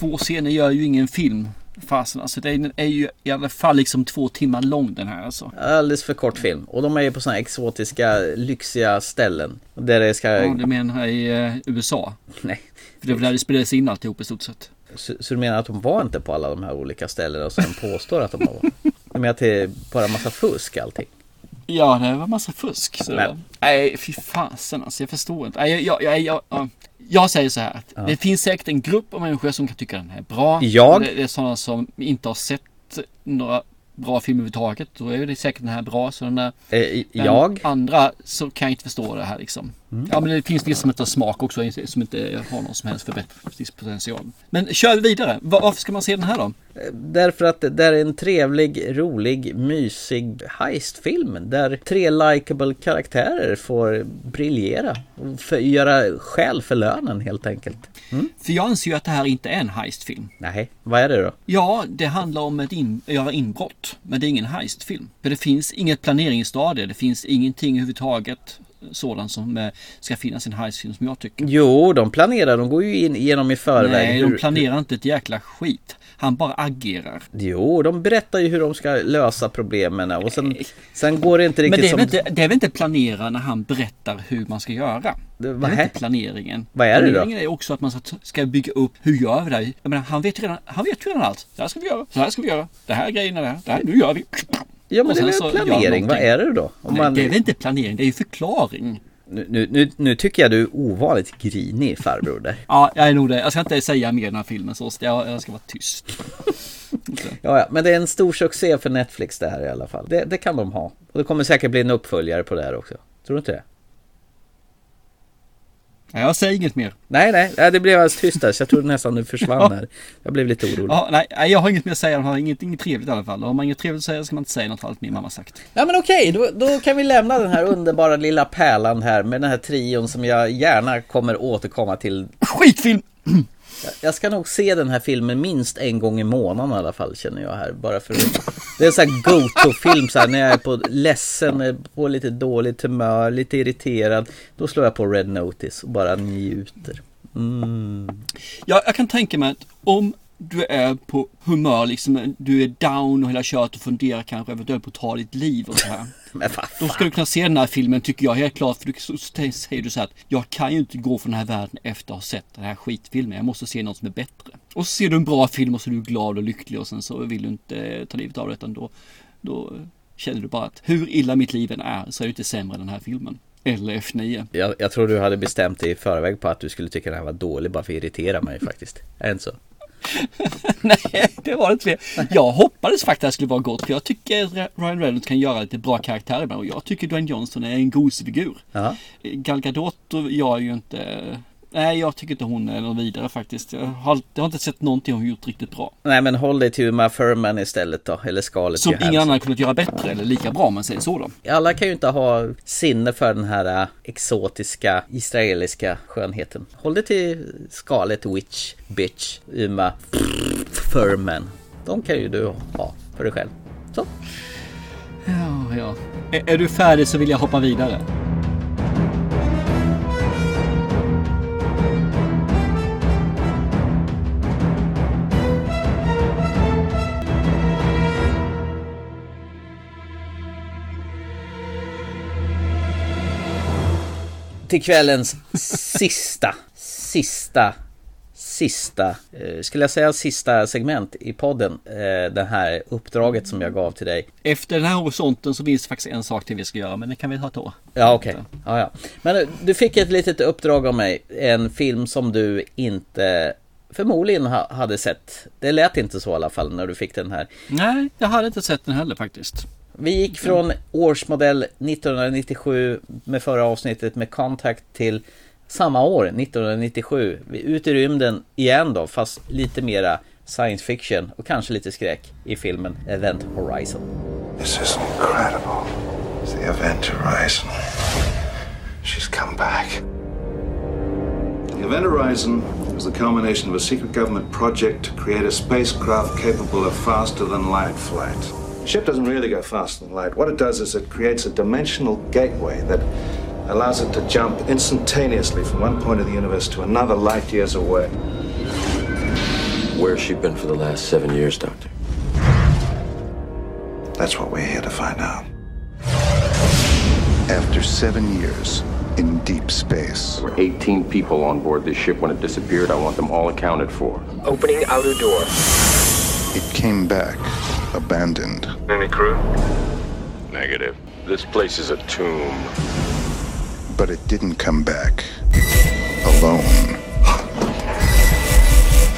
[SPEAKER 2] Två scener gör ju ingen film. Fasen alltså den är ju i alla fall liksom två timmar lång den här alltså.
[SPEAKER 3] Alldeles för kort film. Och de är ju på sådana exotiska, lyxiga ställen. Där det ska...
[SPEAKER 2] Ja, du menar i eh, USA?
[SPEAKER 3] Nej.
[SPEAKER 2] För det var där det spelades in alltihop i stort sett.
[SPEAKER 3] Så, så du menar att de var inte på alla de här olika ställena som de påstår att de var? <laughs> Du menar att det är bara massa fusk allting?
[SPEAKER 2] Ja, det var massa fusk. Så
[SPEAKER 3] Men-
[SPEAKER 2] Nej, fy fasen alltså. Jag förstår inte. Nej, jag, jag, jag, jag, jag, säger så här. Att
[SPEAKER 3] Ja.
[SPEAKER 2] Det finns säkert en grupp av människor som kan tycka den här är bra.
[SPEAKER 3] Jag?
[SPEAKER 2] Det, det är sådana som inte har sett några bra filmer överhuvudtaget. Då är det säkert den här bra. Så den där,
[SPEAKER 3] Eh, jag?
[SPEAKER 2] andra så kan jag inte förstå det här liksom.
[SPEAKER 3] Mm.
[SPEAKER 2] Ja men det finns vissa som inte har smak också. Som inte har någon som helst förbättringspotential. Men kör vidare. Va- Varför ska man se den här då?
[SPEAKER 3] Därför att det är en trevlig, rolig, mysig heistfilm där tre likable karaktärer får briljera och för, göra skäl för lönen helt enkelt. Mm?
[SPEAKER 2] För jag anser ju att det här inte är en heistfilm.
[SPEAKER 3] Nej, vad är det då?
[SPEAKER 2] Ja, det handlar om att in, göra inbrott. Men det är ingen heistfilm. För det finns inget planeringsstadie. Det finns ingenting överhuvudtaget sådant som eh, ska finnas i en heistfilm som jag tycker.
[SPEAKER 3] Jo, de planerar, de går ju in igenom i förväg.
[SPEAKER 2] Nej, de planerar inte ett jäkla skit. Han bara agerar.
[SPEAKER 3] Jo, de berättar ju hur de ska lösa problemen och sen, sen går det inte
[SPEAKER 2] Men
[SPEAKER 3] riktigt
[SPEAKER 2] det är,
[SPEAKER 3] som...
[SPEAKER 2] inte, det är väl inte planera när han berättar hur man ska göra?
[SPEAKER 3] Det-
[SPEAKER 2] Det är
[SPEAKER 3] vad
[SPEAKER 2] väl
[SPEAKER 3] är-
[SPEAKER 2] inte planeringen.
[SPEAKER 3] Vad är det då?
[SPEAKER 2] Planeringen är också att man ska- bygga upp, hur gör vi det? här? Jag menar, han vet ju redan, han vet ju redan allt. Det här ska vi göra, så här ska vi göra. Det här är grejerna där, det här, nu gör vi.
[SPEAKER 3] Ja, men det är väl planering, vad är det då? Om
[SPEAKER 2] Nej,
[SPEAKER 3] man-
[SPEAKER 2] Det är väl inte planering, det är ju förklaring.
[SPEAKER 3] Nu, nu, nu, nu tycker jag du är ovanligt grinig farbror där.
[SPEAKER 2] Ja, jag är nog det. Jag ska inte säga mer i den här filmen så jag, jag ska vara tyst. <laughs>
[SPEAKER 3] Ja, ja, men det är en stor succé för Netflix det här i alla fall. Det, det kan de ha. Och det kommer säkert bli en uppföljare på det här också. Tror du inte det?
[SPEAKER 2] Ja, Jag säger inget mer.
[SPEAKER 3] Nej, nej, det blev alldeles tyst där så jag trodde nästan du försvann <laughs> här. Jag blev lite orolig.
[SPEAKER 2] Ja, nej, jag har inget mer att säga. Jag har inget, inget trevligt i alla fall. Har man inget trevligt att säga ska man inte säga något allt min mamma sagt.
[SPEAKER 3] Ja men okej, då, då kan vi lämna den här underbara lilla pärlan här med den här trion som jag gärna kommer återkomma till.
[SPEAKER 2] Skitfilm! <clears throat>
[SPEAKER 3] Jag, ska nog se den här filmen minst en gång i månaden i alla fall känner jag här. Bara för att, Det är en sån här go-to-film så här när jag är på ledsen, på lite dåligt humör, lite irriterad. Då slår jag på Red Notice och bara njuter. Mm.
[SPEAKER 2] Ja, jag kan tänka mig att om du är på humör, liksom, du är down och hela kört och funderar kanske eventuellt på att ta ditt liv och så här. <laughs>
[SPEAKER 3] Men
[SPEAKER 2] Då ska du kunna se den här filmen tycker jag helt klart. För du, så, så säger du så här att jag kan ju inte gå från den här världen efter att ha sett den här skitfilmen. Jag måste se något som är bättre. Och så ser du en bra film och så är du glad och lycklig och sen så vill du inte eh, ta livet av det utan då, då känner du bara att hur illa mitt liv än är så är det inte sämre än den här filmen. Eller F9.
[SPEAKER 3] Jag, jag tror du hade bestämt dig i förväg på att du skulle tycka den här var dålig bara för att irritera mig faktiskt. Är det inte så? <laughs>
[SPEAKER 2] Nej, det var det inte fler. Jag hoppades faktiskt att det skulle vara gott för jag tycker att Ryan Reynolds kan göra lite bra karaktärer ibland och jag tycker Dwayne Johnson är en gosig figur.
[SPEAKER 3] Ja.
[SPEAKER 2] Gal Gadot gör ju inte Nej, jag tycker inte hon är någon vidare faktiskt. Jag har, jag har inte sett någonting hon gjort riktigt bra.
[SPEAKER 3] Nej, men håll dig till Uma Thurman istället då, eller Scarlett
[SPEAKER 2] Som ingen annan kunnat göra bättre eller lika bra om man säger så då.
[SPEAKER 3] Alla kan ju inte ha sinne för den här äh, exotiska israeliska skönheten. Håll dig till Scarlett Witch, Bitch, Uma Thurman. De kan ju du ha för dig själv. Så.
[SPEAKER 2] Ja, ja. Är, är du färdig så vill jag hoppa vidare.
[SPEAKER 3] Till kvällens sista, sista, sista, eh, skulle jag säga sista segment i podden. Eh, det här uppdraget som jag gav till dig.
[SPEAKER 2] Efter den här horisonten så finns det faktiskt en sak till vi ska göra, men det kan vi ta då.
[SPEAKER 3] Ja, okej. Ja, ja. Men eh, du fick ett litet uppdrag av mig. En film som du inte förmodligen ha, hade sett. Det lät inte så i alla fall när du fick den här.
[SPEAKER 2] Nej, jag hade inte sett den heller faktiskt.
[SPEAKER 3] Vi gick från årsmodell 1997 med förra avsnittet med Contact till samma år, 1997. Vi ut i rymden igen då, fast lite mera science fiction och kanske lite skräck i filmen Event Horizon.
[SPEAKER 14] This is incredible. It's the Event Horizon. She's come back.
[SPEAKER 21] The Event Horizon was the culmination of a secret government project to create a spacecraft capable of faster than light flight. The ship doesn't really go faster than light. What it does is it creates a dimensional gateway that allows it to jump instantaneously from one point of the universe to another light years away.
[SPEAKER 13] Where's she been for the last seven years, Doctor?
[SPEAKER 21] That's what we're here to find out.
[SPEAKER 14] After seven years in deep space,
[SPEAKER 13] There were 18 people on board this ship when it disappeared. I want them all accounted for.
[SPEAKER 12] Opening outer door.
[SPEAKER 14] it came back abandoned.
[SPEAKER 13] Any crew? Negative. This place is a tomb.
[SPEAKER 14] But it didn't come back alone.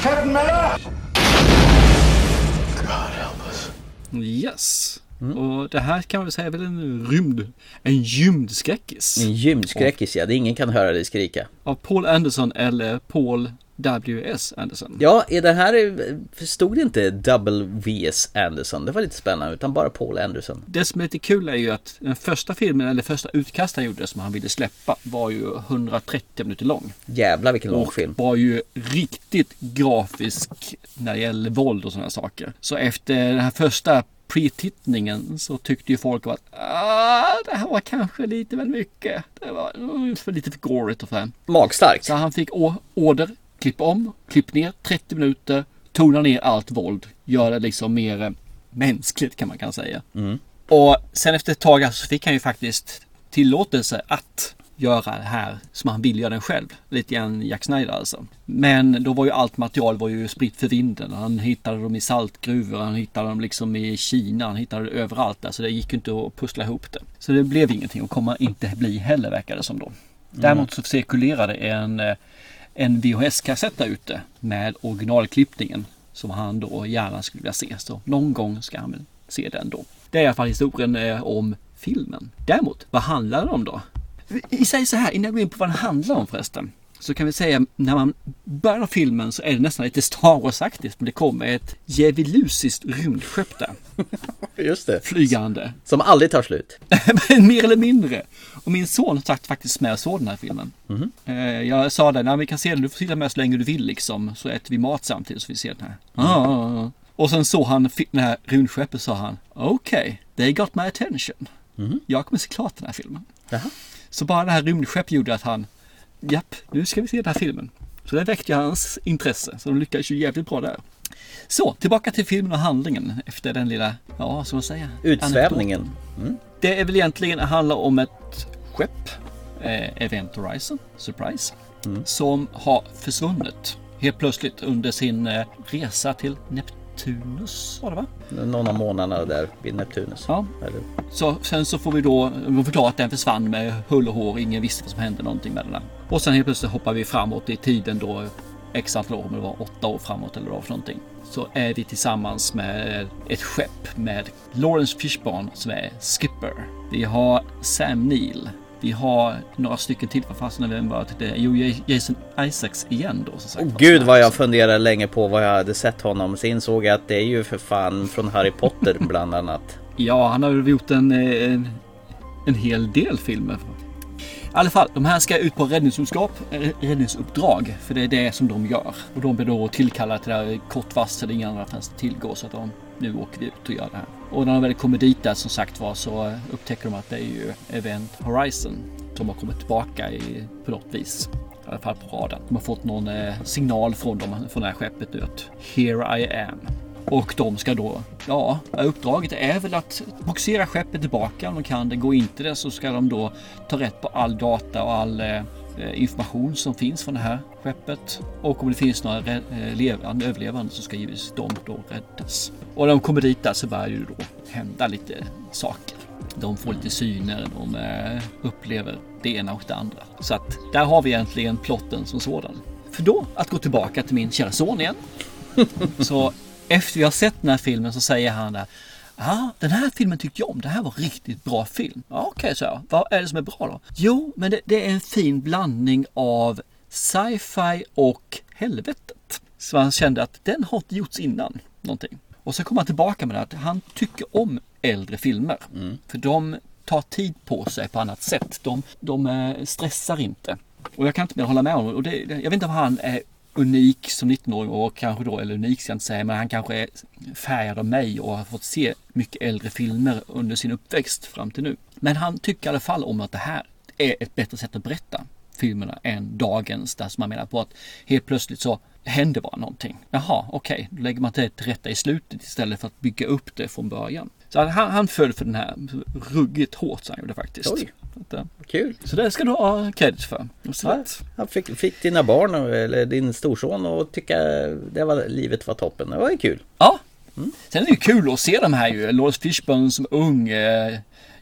[SPEAKER 21] Captain Miller! God help us.
[SPEAKER 2] Yes. Och det här kan man väl säga är väl en rymd, en gymdskräckis.
[SPEAKER 3] En gymskräckis ja, det ingen kan höra dig skrika.
[SPEAKER 2] Av Paul Anderson eller Paul W.S. Anderson.
[SPEAKER 3] Ja, i det här stod det inte W.S. Anderson. Det var lite spännande, utan bara Paul Anderson.
[SPEAKER 2] Det som är lite kul är ju att den första filmen, eller första utkast han gjorde som han ville släppa var ju 130 minuter lång.
[SPEAKER 3] Jävlar vilken lång
[SPEAKER 2] och
[SPEAKER 3] film.
[SPEAKER 2] var ju riktigt grafisk när det gäller våld och sådana saker. Så efter den här första pre-tittningen så tyckte ju folk att ah, det här var kanske lite väl mycket. Det var för lite för gorigt och för
[SPEAKER 3] Magstarkt.
[SPEAKER 2] Så han fick order, klipp om, klipp ner 30 minuter, tona ner allt våld, göra det liksom mer eh, mänskligt kan man kan säga.
[SPEAKER 3] Mm.
[SPEAKER 2] Och sen efter ett tag så fick han ju faktiskt tillåtelse att göra det här som han ville göra den själv. Lite grann Jack Snyder alltså. Men då var ju allt material var ju spritt för vinden. Han hittade dem i saltgruvor, han hittade dem liksom i Kina, han hittade det överallt där. Så det gick ju inte att pussla ihop det. Så det blev ingenting och kommer inte bli heller verkar det som då. Däremot så cirkulerade en, eh, en VHS-kassett där ute med originalklippningen som han då gärna skulle vilja se. Så någon gång ska han väl se den då. Det är i alla fall historien eh, om filmen. Däremot, vad handlar den om då? Vi säger så här, innan jag går in på vad den handlar om förresten. Så kan vi säga, när man börjar filmen så är det nästan lite Star Wars-aktigt. Men det kommer ett djävulusiskt rymdskepp där. <laughs>
[SPEAKER 3] Just det.
[SPEAKER 2] Flygande.
[SPEAKER 3] Som aldrig tar slut. <laughs>
[SPEAKER 2] Mer eller mindre. Och min son satt faktiskt med och såg den här filmen.
[SPEAKER 3] Mhm.
[SPEAKER 2] Eh, Jag sa det, när vi kan se den, du får sitta med så länge du vill liksom. Så äter vi mat samtidigt så vi ser den här. Ah. Och sen såg han det här rymdskeppet sa han, okej, okay, they got my attention. Jag kommer se klart den här filmen. Så bara det här rymdskeppet gjorde att han, japp, nu ska vi se den här filmen. Så det väckte hans intresse, så de lyckades ju jävligt bra där. Så, tillbaka till filmen och handlingen efter den lilla, ja, som man säger,
[SPEAKER 3] Utsvävningen. Mm.
[SPEAKER 2] Det är väl egentligen handlar om ett skepp, eh, Event Horizon, Surprise, som har försvunnit helt plötsligt under sin eh, resa till Neptunus, var det va?
[SPEAKER 3] Någon av månaderna där vid Neptunus.
[SPEAKER 2] Ja.
[SPEAKER 3] Eller?
[SPEAKER 2] Så sen så får vi då förklara att den försvann med hull och hår. Ingen visste vad som hände någonting med den där. Och sen helt plötsligt hoppar vi framåt i tiden då x antal år, om det var åtta år framåt eller vad för någonting. Så är vi tillsammans med ett skepp med Lawrence Fishburne som är skipper. Vi har Sam Neill, Vi har några stycken till. Vad fasen är det? det? Jo, Jason Isaacs igen då. Som sagt,
[SPEAKER 3] oh, Gud vad jag funderade länge på vad jag hade sett honom. Så insåg jag att det är ju för fan från Harry Potter <laughs> bland annat.
[SPEAKER 2] ja, han har gjort en, en, en hel del filmer. I alla fall, de här ska ut på räddningsuppdrag, räddningsuppdrag. För det är det som de gör. Och de blir då tillkallade till det här kort varsel. Inga andra fanns tillgå. Så att de, nu åker vi ut och gör det här. Och när de väl kommer dit där som sagt var så eh, upptäcker de att det är ju Event Horizon. Som har kommit tillbaka i, på något vis. I alla fall på radarn. De har fått någon eh, signal från dem, från det här skeppet nu att Here I am. Och de ska då, ja, uppdraget är väl att boxera skeppet tillbaka om de kan det. Går inte det så ska de då ta rätt på all data och all eh, information som finns från det här skeppet. Och om det finns några eh, levande, överlevande så ska givetvis de då räddas. Och när de kommer dit där så börjar det då hända lite saker. De får lite syner, de eh, upplever det ena och det andra. Så att där har vi egentligen plotten som sådan. För då att gå tillbaka till min kära son igen. <laughs> så efter vi har sett den här filmen så säger han där Ja, den här filmen tyckte jag om. Det här var riktigt bra film. Ja, Okej, okay, så jag. Vad är det som är bra då? Jo, men det, det är en fin blandning av sci-fi och helvetet. Så han kände att den har inte gjorts innan någonting. Och så kommer han tillbaka med det att han tycker om äldre filmer. Mm. För de tar tid på sig på annat sätt. De, de eh, stressar inte. Och jag kan inte mer hålla med honom. Och det, jag vet inte om han är unik som 19-åring och kanske då, eller unik ska jag inte säga, men han kanske är färgad av mig och har fått se mycket äldre filmer under sin uppväxt fram till nu. Men han tycker i alla fall om att det här är ett bättre sätt att berätta filmerna än dagens där som man menar på att helt plötsligt så händer bara någonting. Jaha, okej, okay. då lägger man det till rätta i slutet istället för att bygga upp det från början. Så han, han föll för den här ruggigt hårt så han gjorde faktiskt. Oj.
[SPEAKER 3] Att, Kul!
[SPEAKER 2] Så det ska du ha credit för.
[SPEAKER 3] Ja, han fick, fick dina barn eller din storson att tycka det var, livet var toppen. Det var ju kul.
[SPEAKER 2] Ja. Mm. Sen är det ju kul att se de här ju. Lawrence Fishburne som ung. Eh,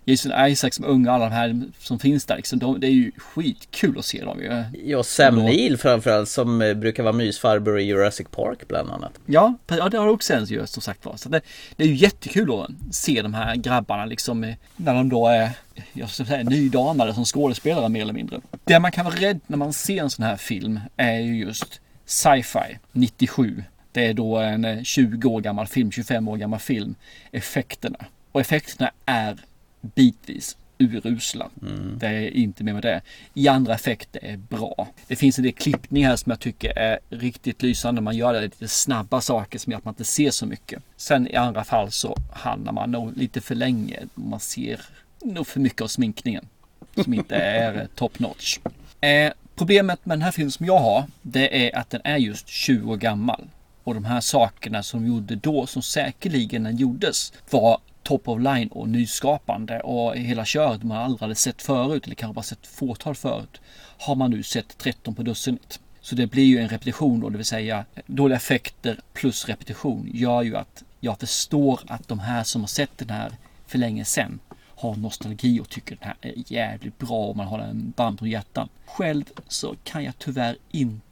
[SPEAKER 2] Jason Isaac som ung och alla de här som finns där. Liksom, de, det är ju skitkul att se dem ju.
[SPEAKER 3] Ja, Sam Neill framförallt som eh, brukar vara mysfarbror i Jurassic Park bland annat.
[SPEAKER 2] Ja, ja det har också en ju som sagt var. Så det, det är ju jättekul att se de här grabbarna liksom eh, när de då är jag ska säga nydanade som skådespelare mer eller mindre. Det man kan vara rädd när man ser en sån här film är ju just sci-fi 97. Det är då en 20 eh, år gammal film, 25 år gammal film. Effekterna. Och effekterna är bitvis urusla. Mm. Det är inte mer med det. I andra effekter är bra. Det finns en del klippningar som jag tycker är riktigt lysande. Man gör det lite snabba saker som gör att man inte ser så mycket. Sen i andra fall så hamnar man nog lite för länge. Man ser nog för mycket av sminkningen. Som inte är <laughs> top notch. Eh, problemet med den här filmen som jag har. Det är att den är just 20 år gammal. Och de här sakerna som de gjorde då, som säkerligen den gjordes, var top of line och nyskapande och hela köret man aldrig hade sett förut eller kanske bara sett fåtal förut har man nu sett 13 på dussinet. Så det blir ju en repetition då, det vill säga dåliga effekter plus repetition gör ju att jag förstår att de här som har sett den här för länge sedan har nostalgi och tycker den här är jävligt bra och man har den band på hjärtan. Själv så kan jag tyvärr inte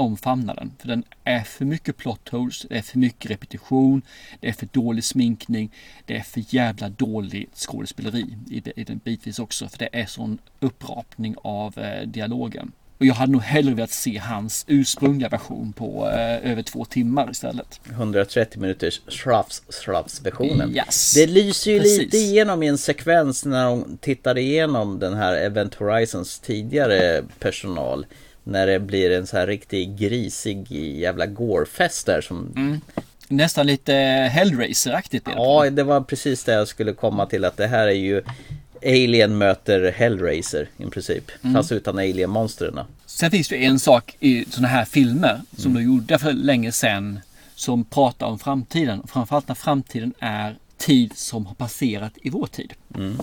[SPEAKER 2] omfamna den. För den är för mycket plot holes, det är för mycket repetition, det är för dålig sminkning, det är för jävla dålig skådespeleri i, i den bitvis också. För det är sån upprapning av eh, dialogen. Och jag hade nog hellre velat se hans ursprungliga version på eh, över två timmar istället.
[SPEAKER 3] 130 minuters Shruffs versionen.
[SPEAKER 2] Yes.
[SPEAKER 3] Det lyser ju Precis. lite igenom i en sekvens när de tittar igenom den här Event Horizons tidigare personal. När det blir en så här riktig grisig jävla gårfest där som
[SPEAKER 2] mm. Nästan lite Hellraiser-aktigt.
[SPEAKER 3] Ja, det var precis det jag skulle komma till att det här är ju Alien möter Hellraiser i princip. Mm. Fast utan alien-monstren.
[SPEAKER 2] Sen finns det en sak i sådana här filmer som mm. de gjorde för länge sedan som pratar om framtiden. Framförallt när framtiden är tid som har passerat i vår tid. Mm.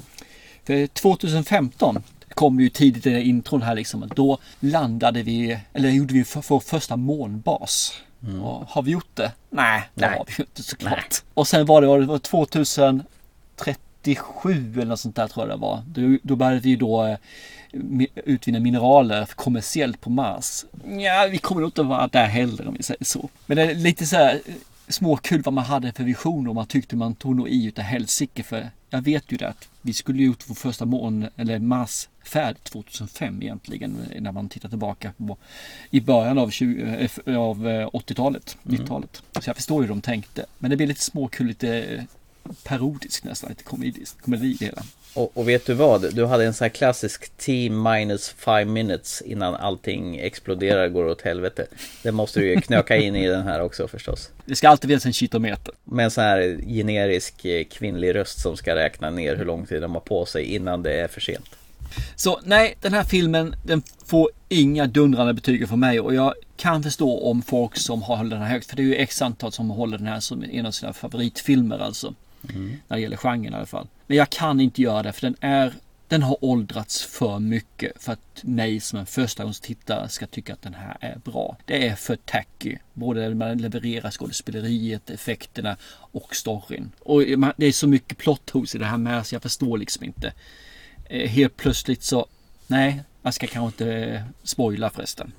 [SPEAKER 2] För 2015 kom ju tidigt i intron här liksom. Då landade vi, eller gjorde vi för, vår första månbas. Mm. Och har vi gjort det? Nej, det Nej. har vi ju inte såklart. Nej. Och sen var det, var det 2037 eller något sånt där tror jag det var. Då, då började vi då eh, utvinna mineraler kommersiellt på Mars. Ja, vi kommer nog inte vara där heller om vi säger så. Men det är lite så här småkul vad man hade för visioner och man tyckte man tog nog i utav helsike för jag vet ju det att vi skulle gjort vår första mån eller Mars-färd 2005 egentligen när man tittar tillbaka på i början av, 20, eh, av eh, 80-talet,
[SPEAKER 3] Mm.
[SPEAKER 2] 90-talet. Så jag förstår hur de tänkte. Men det blir lite småkul, lite parodiskt nästan, lite komediskt, komedi i det hela.
[SPEAKER 3] Och, och vet du vad? Du hade en sån här klassisk T minus 5 minutes innan allting exploderar går åt helvete. Det måste du ju knöka in i den här också förstås.
[SPEAKER 2] Det ska alltid finnas en kitometer.
[SPEAKER 3] Med en sån här generisk eh, kvinnlig röst som ska räkna ner hur lång tid de har på sig innan det är för sent.
[SPEAKER 2] Så nej, den här filmen den får inga dundrande betyg från mig och jag kan förstå om folk som håller den här högt. För det är ju x antal som håller den här som en av sina favoritfilmer alltså. När det gäller genren i alla fall. Men jag kan inte göra det för den är den har åldrats för mycket för att mig som en förstagångstittare ska tycka att den här är bra. Det är för tacky. Både när man levererar skådespeleriet, effekterna och storyn. Och det är så mycket plot hos i det här med så jag förstår liksom inte. Eh, helt plötsligt så, nej, jag ska kanske inte spoila förresten.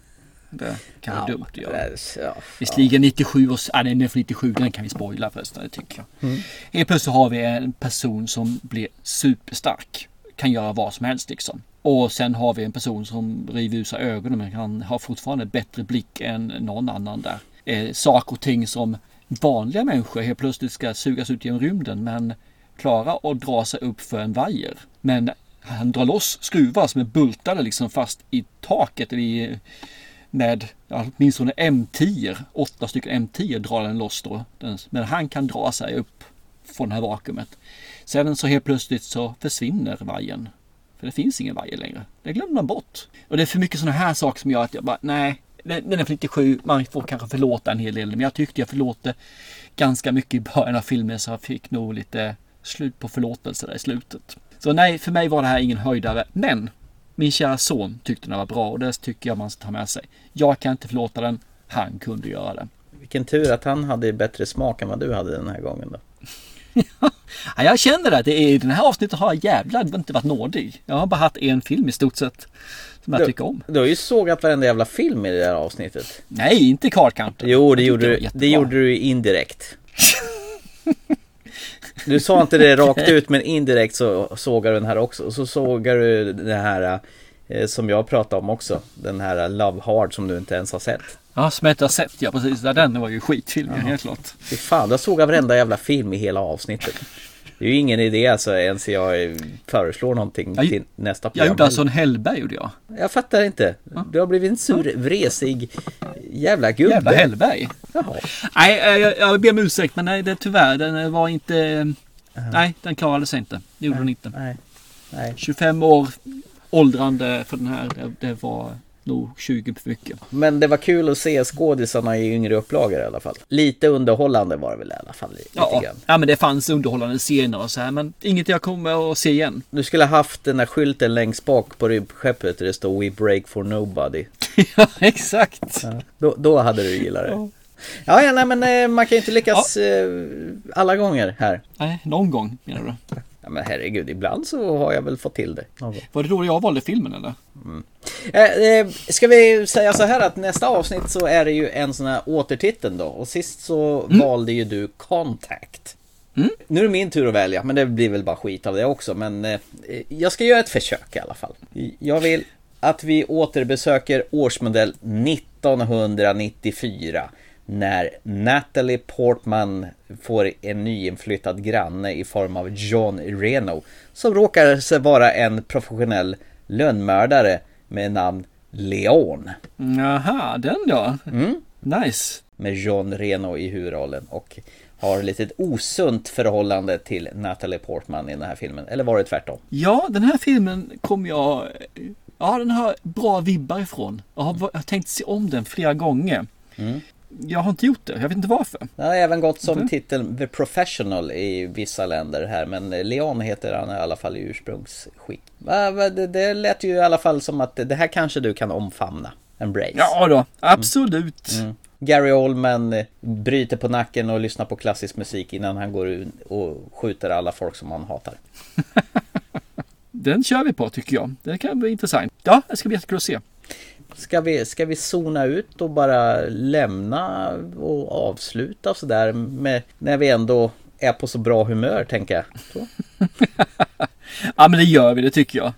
[SPEAKER 2] Det kan vara
[SPEAKER 3] Ja,
[SPEAKER 2] dumt att göra.
[SPEAKER 3] det är- ja,
[SPEAKER 2] Visserligen 97 och, ja, den är från 97, den kan vi spoila förresten, det tycker jag.
[SPEAKER 3] Mm.
[SPEAKER 2] Helt plötsligt har vi en person som blir superstark. Kan göra vad som helst liksom. Och sen har vi en person som river ur sig ögonen men han har fortfarande bättre blick än någon annan där. Eh, saker och ting som vanliga människor helt plötsligt ska sugas ut genom rymden men klara att dra sig upp för en vajer. Men han drar loss skruvar som är bultade liksom fast i taket i, med åtminstone M10. Åtta stycken M10 drar den loss då. Men han kan dra sig upp från det här vakuumet. Sen så helt plötsligt så försvinner vajern. För det finns ingen vajer längre. Det glömde man bort. Och det är för mycket sådana här saker som gör att jag bara, nej. Den den är från 97, man får kanske förlåta en hel del. Men jag tyckte jag förlåter ganska mycket i början av filmen så jag fick nog lite slut på förlåtelse där i slutet. Så nej, för mig var det här ingen höjdare. Men min kära son tyckte den var bra och det tycker jag man ska ta med sig. Jag kan inte förlåta den, han kunde göra det.
[SPEAKER 3] Vilken tur att han hade bättre smak än vad du hade den här gången då. <laughs>
[SPEAKER 2] Ja, jag känner det, det är, i den här avsnittet har jag jävlar inte varit nådig. Jag har bara haft en film i stort sett som jag
[SPEAKER 3] Du-
[SPEAKER 2] tycker om.
[SPEAKER 3] Du har ju sågat varenda jävla film i det här avsnittet.
[SPEAKER 2] Nej, inte Card Counter.
[SPEAKER 3] Jo, det gjorde,
[SPEAKER 2] det
[SPEAKER 3] det gjorde du indirekt. <laughs> Du sa inte det rakt ut men indirekt så sågar du den här också. Och så sågar du den här eh, som jag pratade om också. Den här Love Hard som du inte ens har sett.
[SPEAKER 2] Ja, som jag inte har sett, ja precis. Ja, Den var ju skitfilm,
[SPEAKER 3] Jaha.
[SPEAKER 2] helt klart.
[SPEAKER 3] Fy fan, du har sågat varenda jävla film i hela avsnittet. Det är ju ingen idé alltså ens jag eh, föreslår någonting
[SPEAKER 2] Jag-
[SPEAKER 3] till nästa
[SPEAKER 2] Jag
[SPEAKER 3] program.
[SPEAKER 2] gjorde alltså en Hellberg gjorde jag.
[SPEAKER 3] Jag fattar inte. Du har blivit en sur, vresig jävla gubbe.
[SPEAKER 2] Jävla Hellberg.
[SPEAKER 3] Jaha.
[SPEAKER 2] Nej, eh, jag, jag ber om ursäkt men nej, det, tyvärr, den eh, var inte... Nej, den klarade sig inte. Det gjorde den inte.
[SPEAKER 3] Nej. Nej.
[SPEAKER 2] 25 år åldrande för den här, det, det var nog 20 för mycket.
[SPEAKER 3] Men det var kul att se skådisarna i yngre upplagor i alla fall. Lite underhållande var det väl i alla fall. Lite
[SPEAKER 2] Ja,
[SPEAKER 3] grann.
[SPEAKER 2] ja, men det fanns underhållande scener och så här, men inget jag kommer att se igen.
[SPEAKER 3] Du skulle ha haft den där skylten längst bak på rymdskeppet där det står We break for nobody. <laughs>
[SPEAKER 2] ja, exakt.
[SPEAKER 3] Ja, då, då hade du gillat det. Ja, ja, nej men eh, man kan ju inte lyckas eh, alla gånger här.
[SPEAKER 2] Nej, någon gång menar du?
[SPEAKER 3] Ja, men herregud, ibland så har jag väl fått till det.
[SPEAKER 2] Var det då jag valde filmen eller?
[SPEAKER 3] Eh, eh, ska vi säga så här att nästa avsnitt så är det ju en sån här återtitel då. Och sist så valde ju du Contact. Nu är det min tur att välja, men det blir väl bara skit av det också. Men eh, jag ska göra ett försök i alla fall. Jag vill att vi återbesöker årsmodell 1994. När Natalie Portman får en nyinflyttad granne i form av John Reno. Som råkar sig vara en professionell lönnmördare med namn Leon.
[SPEAKER 2] Jaha, den ja.
[SPEAKER 3] Mm.
[SPEAKER 2] Nice.
[SPEAKER 3] Med John Reno i huvudrollen och har lite ett osunt förhållande till Natalie Portman i den här filmen. Eller var det tvärtom?
[SPEAKER 2] Ja, den här filmen kommer jag... Ja, den har bra vibbar ifrån. Jag har, jag har tänkt se om den flera gånger.
[SPEAKER 3] Mm.
[SPEAKER 2] Jag har inte gjort det. Jag vet inte varför.
[SPEAKER 3] Den har även gått som
[SPEAKER 2] Mm.
[SPEAKER 3] titeln The Professional i vissa länder här men Leon heter han i alla fall i ursprungsskick. Det, lät ju i alla fall som att det här kanske du kan omfamna. Embrace.
[SPEAKER 2] Ja då, absolut.
[SPEAKER 3] Mm. Gary Oldman bryter på nacken och lyssnar på klassisk musik innan han går ut och skjuter alla folk som han hatar. <laughs>
[SPEAKER 2] Den kör vi på tycker jag. Det kan bli intressant. Ja, det ska bli jättekul att se.
[SPEAKER 3] Ska vi, ska vi zona ut och bara lämna och avsluta sådär med när vi ändå är på så bra humör tänker jag. <laughs>
[SPEAKER 2] Ja men det gör vi, det tycker jag.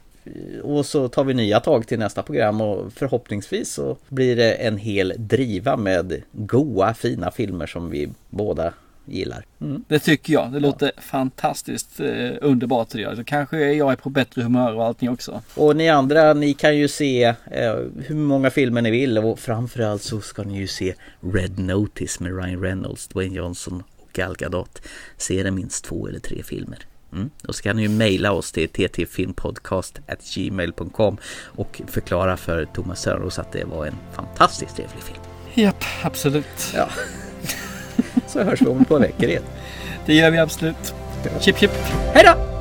[SPEAKER 3] Och så tar vi nya tag till nästa program och förhoppningsvis så blir det en hel driva med goa fina filmer som vi båda gillar.
[SPEAKER 2] Mm. Det tycker jag. Det låter ja. fantastiskt eh, underbart. Det. Så kanske jag är på bättre humör och allting också.
[SPEAKER 3] Och ni andra, ni kan ju se eh, hur många filmer ni vill och framförallt så ska ni ju se Red Notice med Ryan Reynolds, Dwayne Johnson och Gal Gadot. Se det minst två eller tre filmer. Mm. Då ska ni ju mejla oss till ttfilmpodcast.gmail.com och förklara för Thomas Sörnros att det var en fantastiskt trevlig film.
[SPEAKER 2] Japp, absolut.
[SPEAKER 3] Ja. Så hörs vi om ett par veckor igen.
[SPEAKER 2] Det gör vi absolut. Chip chip.
[SPEAKER 3] Hej då!